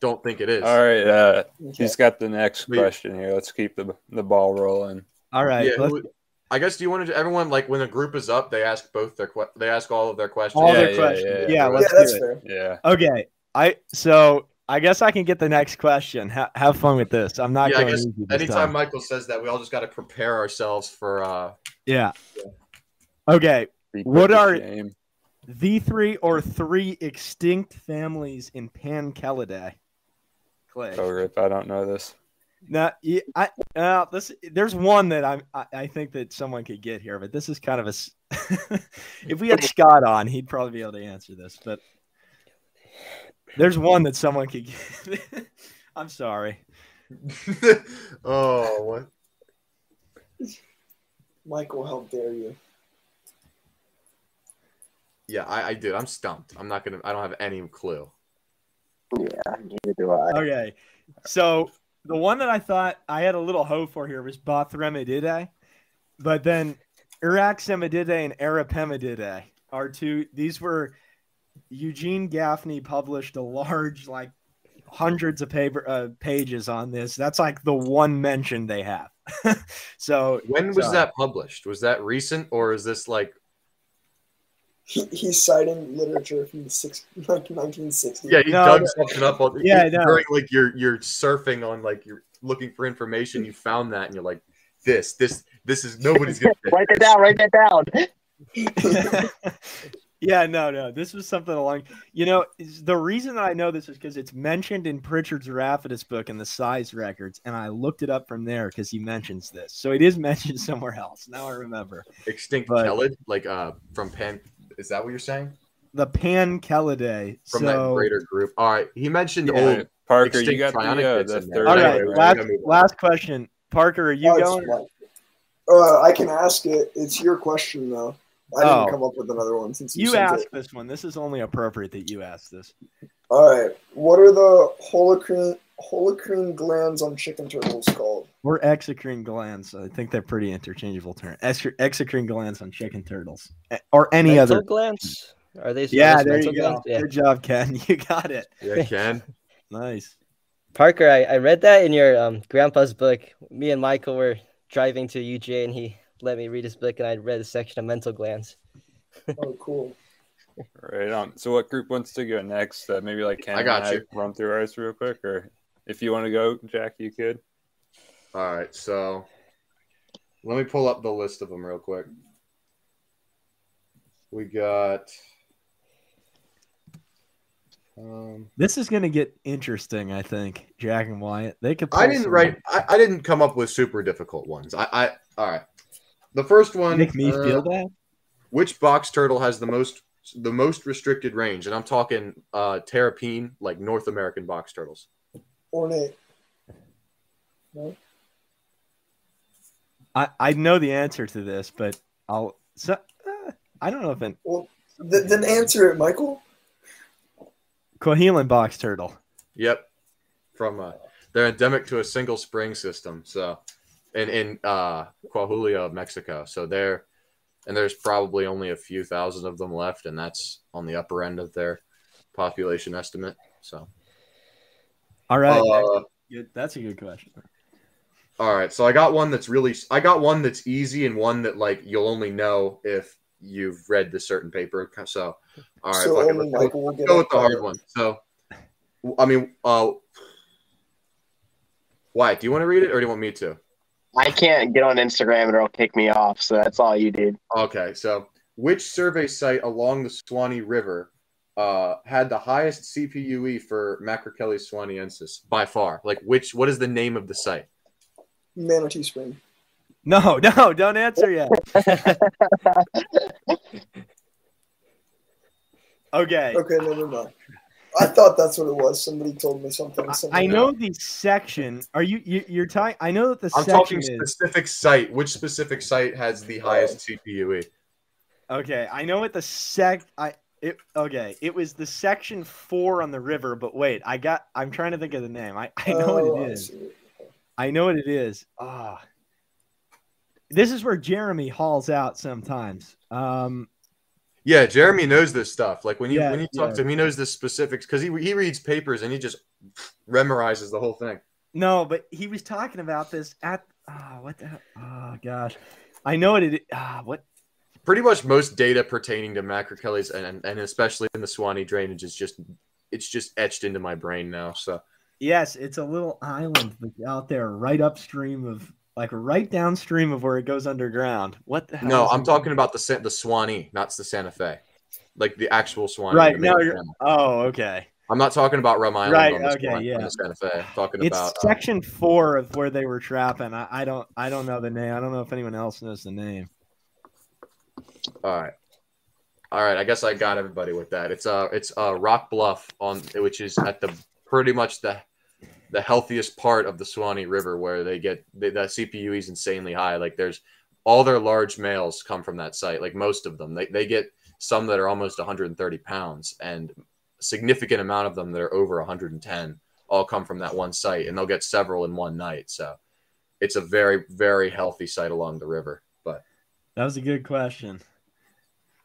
don't think it is. All right. Uh, Okay. he's got the next Wait. question here. Let's keep the the ball rolling. All right. Yeah, who- I guess do you want to everyone like when a group is up, they ask both their que- they ask all of their questions. all Yeah, their yeah, questions. yeah, Yeah, yeah. yeah, let's that's do it. fair. Yeah. Okay. I so I guess I can get the next question. Ha- have fun with this. I'm not Yeah, I going guess easy this Anytime time. Michael says that, we all just got to prepare ourselves for. uh Yeah. Okay. Be What are- shame. The three or three extinct families in Pancalidae. Clay. Oh, Rip. I don't know this. Now, yeah, I uh, this there's one that I'm, I I think that someone could get here, but this is kind of a. if we had Scott on, he'd probably be able to answer this. But there's one that someone could get. I'm sorry. oh, what? Michael, how dare you? Yeah, I, I did. I'm stumped. I'm not gonna. I don't have any clue. Yeah, neither do I. Okay, so the one that I thought I had a little hope for here was Bothremydidae, but then Euraxemydidae and Araripemydidae are two. These were Eugene Gaffney published a large like hundreds of paper uh, pages on this. That's like the one mention they have. so When was so- that published? Was that recent or is this like He, he's citing literature from the six, like 1960s. yeah, he No, dug no. something up on Yeah, no. during like you're you're surfing on like you're looking for information, you found that and you're like, this, this, this is nobody's gonna Write that down. Write that down. Yeah, no, no. This was something along. You know, the reason that I know this is because it's mentioned in Pritchard's Rapidus book in the size records, and I looked it up from there because he mentions this. So it is mentioned somewhere else. Now I remember Extinct But- Kelid, like uh from Pan is that what you're saying? the Pancalidae. From so, from that greater group. All right. He mentioned Yeah. old Parker, you got the, uh, the third. all Anyway, last, gotta move on. last question. Parker, are you Oh, it's going? Uh, I can ask it. It's your question, though. I didn't Oh. come up with another one since you, You asked it. this one. This is only appropriate that you ask this. All right. What are the holocrine holocrine glands on chicken turtles called? Or exocrine glands. I think they're pretty interchangeable terms. Exo- exocrine glands on chicken turtles, or any Mental other. glands? Are they? Yeah, there you go. glands? Yeah. Good job, Ken. You got it. Yeah, Ken. Nice. Parker, I, I read that in your um, grandpa's book. Me and Michael were driving to UJ and he let me read his book and I read a section of mental glands. Oh, cool. Right on. So, what group wants to go next? Uh, maybe like Ken I got and you. run through ours real quick, or if you want to go, Jack, you could. All right, so let me pull up the list of them real quick. We got. Um, This is going to get interesting, I think. Jack and Wyatt. They could. I didn't some- write. I, I didn't come up with super difficult ones. I. I all right. The first one. Make me uh, feel that. Which box turtle has the most the most restricted range? And I'm talking uh terrapene, like North American box turtles. Ornate. I I know the answer to this, but I'll. So, uh, I don't know if an Th- then answer it, Michael. Coahuilan box turtle. Yep. From uh, they're endemic to a single spring system. So, in in uh, Coahuila, Mexico. So they're and there's probably only a few thousand of them left, and that's on the upper end of their population estimate. So, All right. uh, That's a good question. all right. So I got one that's really I got one that's easy and one that like you'll only know if you've read the certain paper. So, all right. so fuck it, only let's go- Michael will get go with the hard one. So, I mean, uh, Wyatt, do you want to read it or do you want me to? I can't get on Instagram and it'll kick me off. So that's all you did. Okay, so which survey site along the Suwannee River uh, had the highest CPUE for Macrochelys suwanniensis by far? Like, which? What is the name of the site? Manatee Spring. No, no, don't answer yet. okay. Okay, never mind. I thought that's what it was. Somebody told me something. I- something I know the section. Are you, you you're talking? I know that the I'm section talking is specific site. Which specific site has the highest? CPUE? okay. I know what the sec. I it okay. It was the section four on the river. But wait, I got. I'm trying to think of the name. I I know Oh, what I it is. see. I know what it is. Ah. This is where Jeremy hauls out sometimes. Um, Yeah, Jeremy knows this stuff. Like when you Yeah, when you talk yeah. to him, he knows the specifics because he he reads papers and he just memorizes the whole thing. no, but he was talking about this at ah, what the hell? Oh gosh, I know it. Ah, what? Pretty much most data pertaining to Macrochelys and and especially in the Suwannee drainage is just it's just etched into my brain now. So. Yes, it's a little island out there, right upstream of, like, right downstream of where it goes underground. What the hell? No, I'm talking about the the Suwannee, not the Santa Fe, like the actual Suwannee. Right now, you're. Oh, okay. I'm not talking about Rum Island. Right, on the okay, Swan- yeah. on the Santa Fe. I'm talking It's about. uh, section four of where they were trapping. I, I don't. I don't know the name. I don't know if anyone else knows the name. all right, all right. I guess I got everybody with that. It's uh, it's uh, Rock Bluff on which is at the pretty much the the healthiest part of the Suwannee River where they get they, the CPU is insanely high. Like there's all their large males come from that site. Like most of them, they they get some that are almost 130 pounds and a significant amount of them that are over 110 all come from that one site and they'll get several in one night so it's a very very healthy site along the river but That was a good question.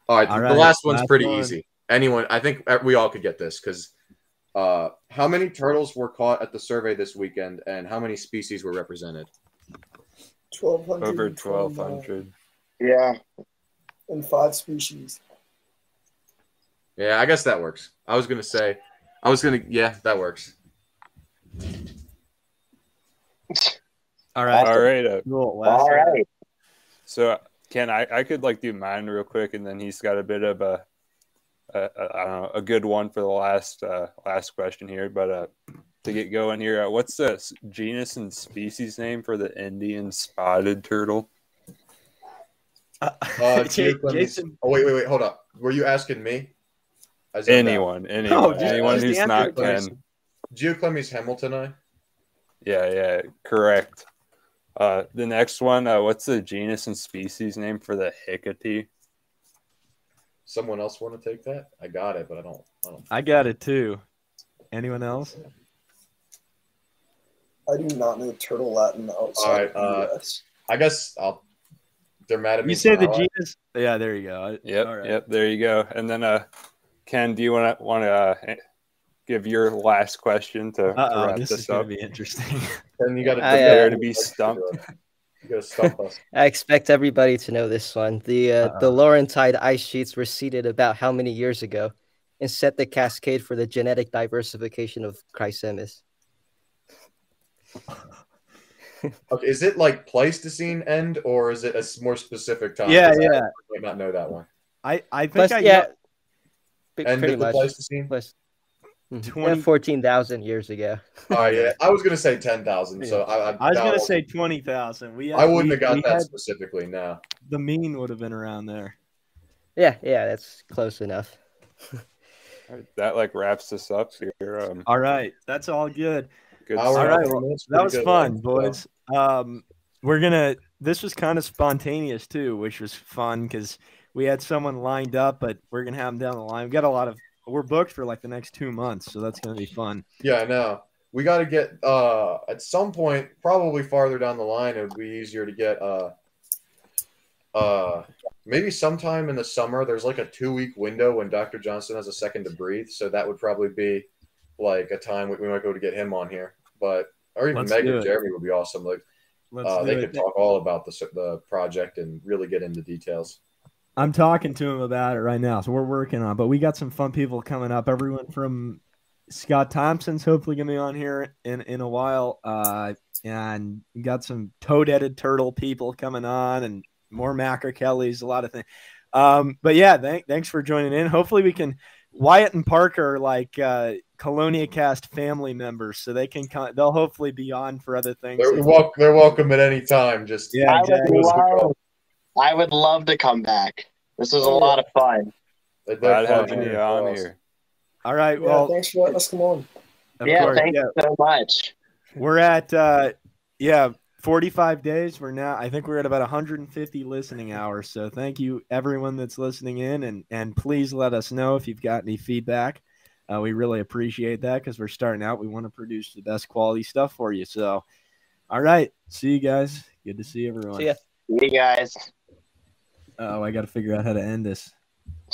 all right, All the last one's last pretty one. easy anyone i think uh, we all could get this because Uh, how many turtles were caught at the survey this weekend, and how many species were represented? Twelve hundred. Over twelve hundred. Yeah. And five species. Yeah, I guess that works. I was gonna say, I was gonna, yeah, that works. All right. All right. Uh, Cool. Last All one. right. so Ken, I, I could like do mine real quick, and then he's got a bit of a, a, a I don't a good one for the last uh, last question here. But uh, to get going here, uh, what's the genus and species name for the Indian spotted turtle? Uh, Uh, Ja- Geoclemys- Jason. Oh wait, wait, wait, hold up. Were you asking me? As in, uh, Anyone, anyone, just- anyone just who's not the question. Ken. Geoclemys hamiltonii. Yeah, yeah, correct. Uh, the next one, uh, what's the genus and species name for the Hecate? Someone else want to take that? I got it, but I don't. I don't. I got it too. Anyone else? I do not know turtle Latin outside Alright, the uh, US. I guess I'll. They're mad at me. You say the I'll- genus? Yeah, there you go. Yep, All right. yep. There you go. And then, uh, Ken, do you want to want to uh, give your last question to, to wrap this this, is gonna up? be interesting. and you got to I, uh, Prepare to be stumped. I expect everybody to know this one. The uh, uh-huh. the Laurentide ice sheets receded about how many years ago, and set the cascade for the genetic diversification of Chrysemys. okay, is it like Pleistocene end, or is it a more specific time? Yeah, yeah. I might not know that one. I I think Plus, I yeah. Know. End of the much. Pleistocene. Pleistocene. Mm-hmm. 20... Yeah, 14,000 years ago. oh, yeah. I was going to say 10,000. So I, I, I was going to say 20,000. We I wouldn't we, have got that had, specifically. No. The mean would have been around there. Yeah. Yeah. That's close enough. that like wraps us up here. Um, all right. That's all good. good all right. Well, that was fun, boys. So. Um, we're going to, this was kind of spontaneous too, which was fun because we had someone lined up, but we're going to have them down the line. We've got a lot of we're booked for like the next two months, so that's gonna be fun. Yeah, I know. We got to get uh at some point, probably farther down the line, it would be easier to get uh uh maybe sometime in the summer. There's like a two week window when Dr. Johnston has a second to breathe, so that would probably be like a time we, we might go to get him on here. But or even Let's Meg and. Jeremy would be awesome. Like Let's uh, they it. could talk all about the the project and really get into details. I'm talking to him about it right now, so we're working on. it. But we got some fun people coming up. Everyone from Scott Thompson's hopefully gonna be on here in in a while, uh, and got some toad-headed turtle people coming on, and more Macrochelys, a lot of things. Um, but yeah, thank, thanks for joining in. Hopefully, we can. Wyatt and Parker are like uh, CheloniaCast family members, so they can come. They'll hopefully be on for other things. They're, wel- they're welcome at any time. Just Yeah, exactly. Would love. I would love to come back. This was a lot of fun. Glad having you on Awesome. here. All right. Yeah, Well, thanks for letting us come on. yeah, course, thank yeah. you so much. We're at uh yeah, 45 days. We're now I think we're at about 150 listening hours. So thank you everyone that's listening in and and please let us know if you've got any feedback. Uh, we really appreciate that because we're starting out. We want to produce the best quality stuff for you. So all right. See you guys. Good to see everyone. See ya. See You guys. Oh, I gotta figure out how to end this.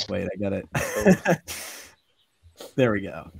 Wait, I got it. Oh. there we go.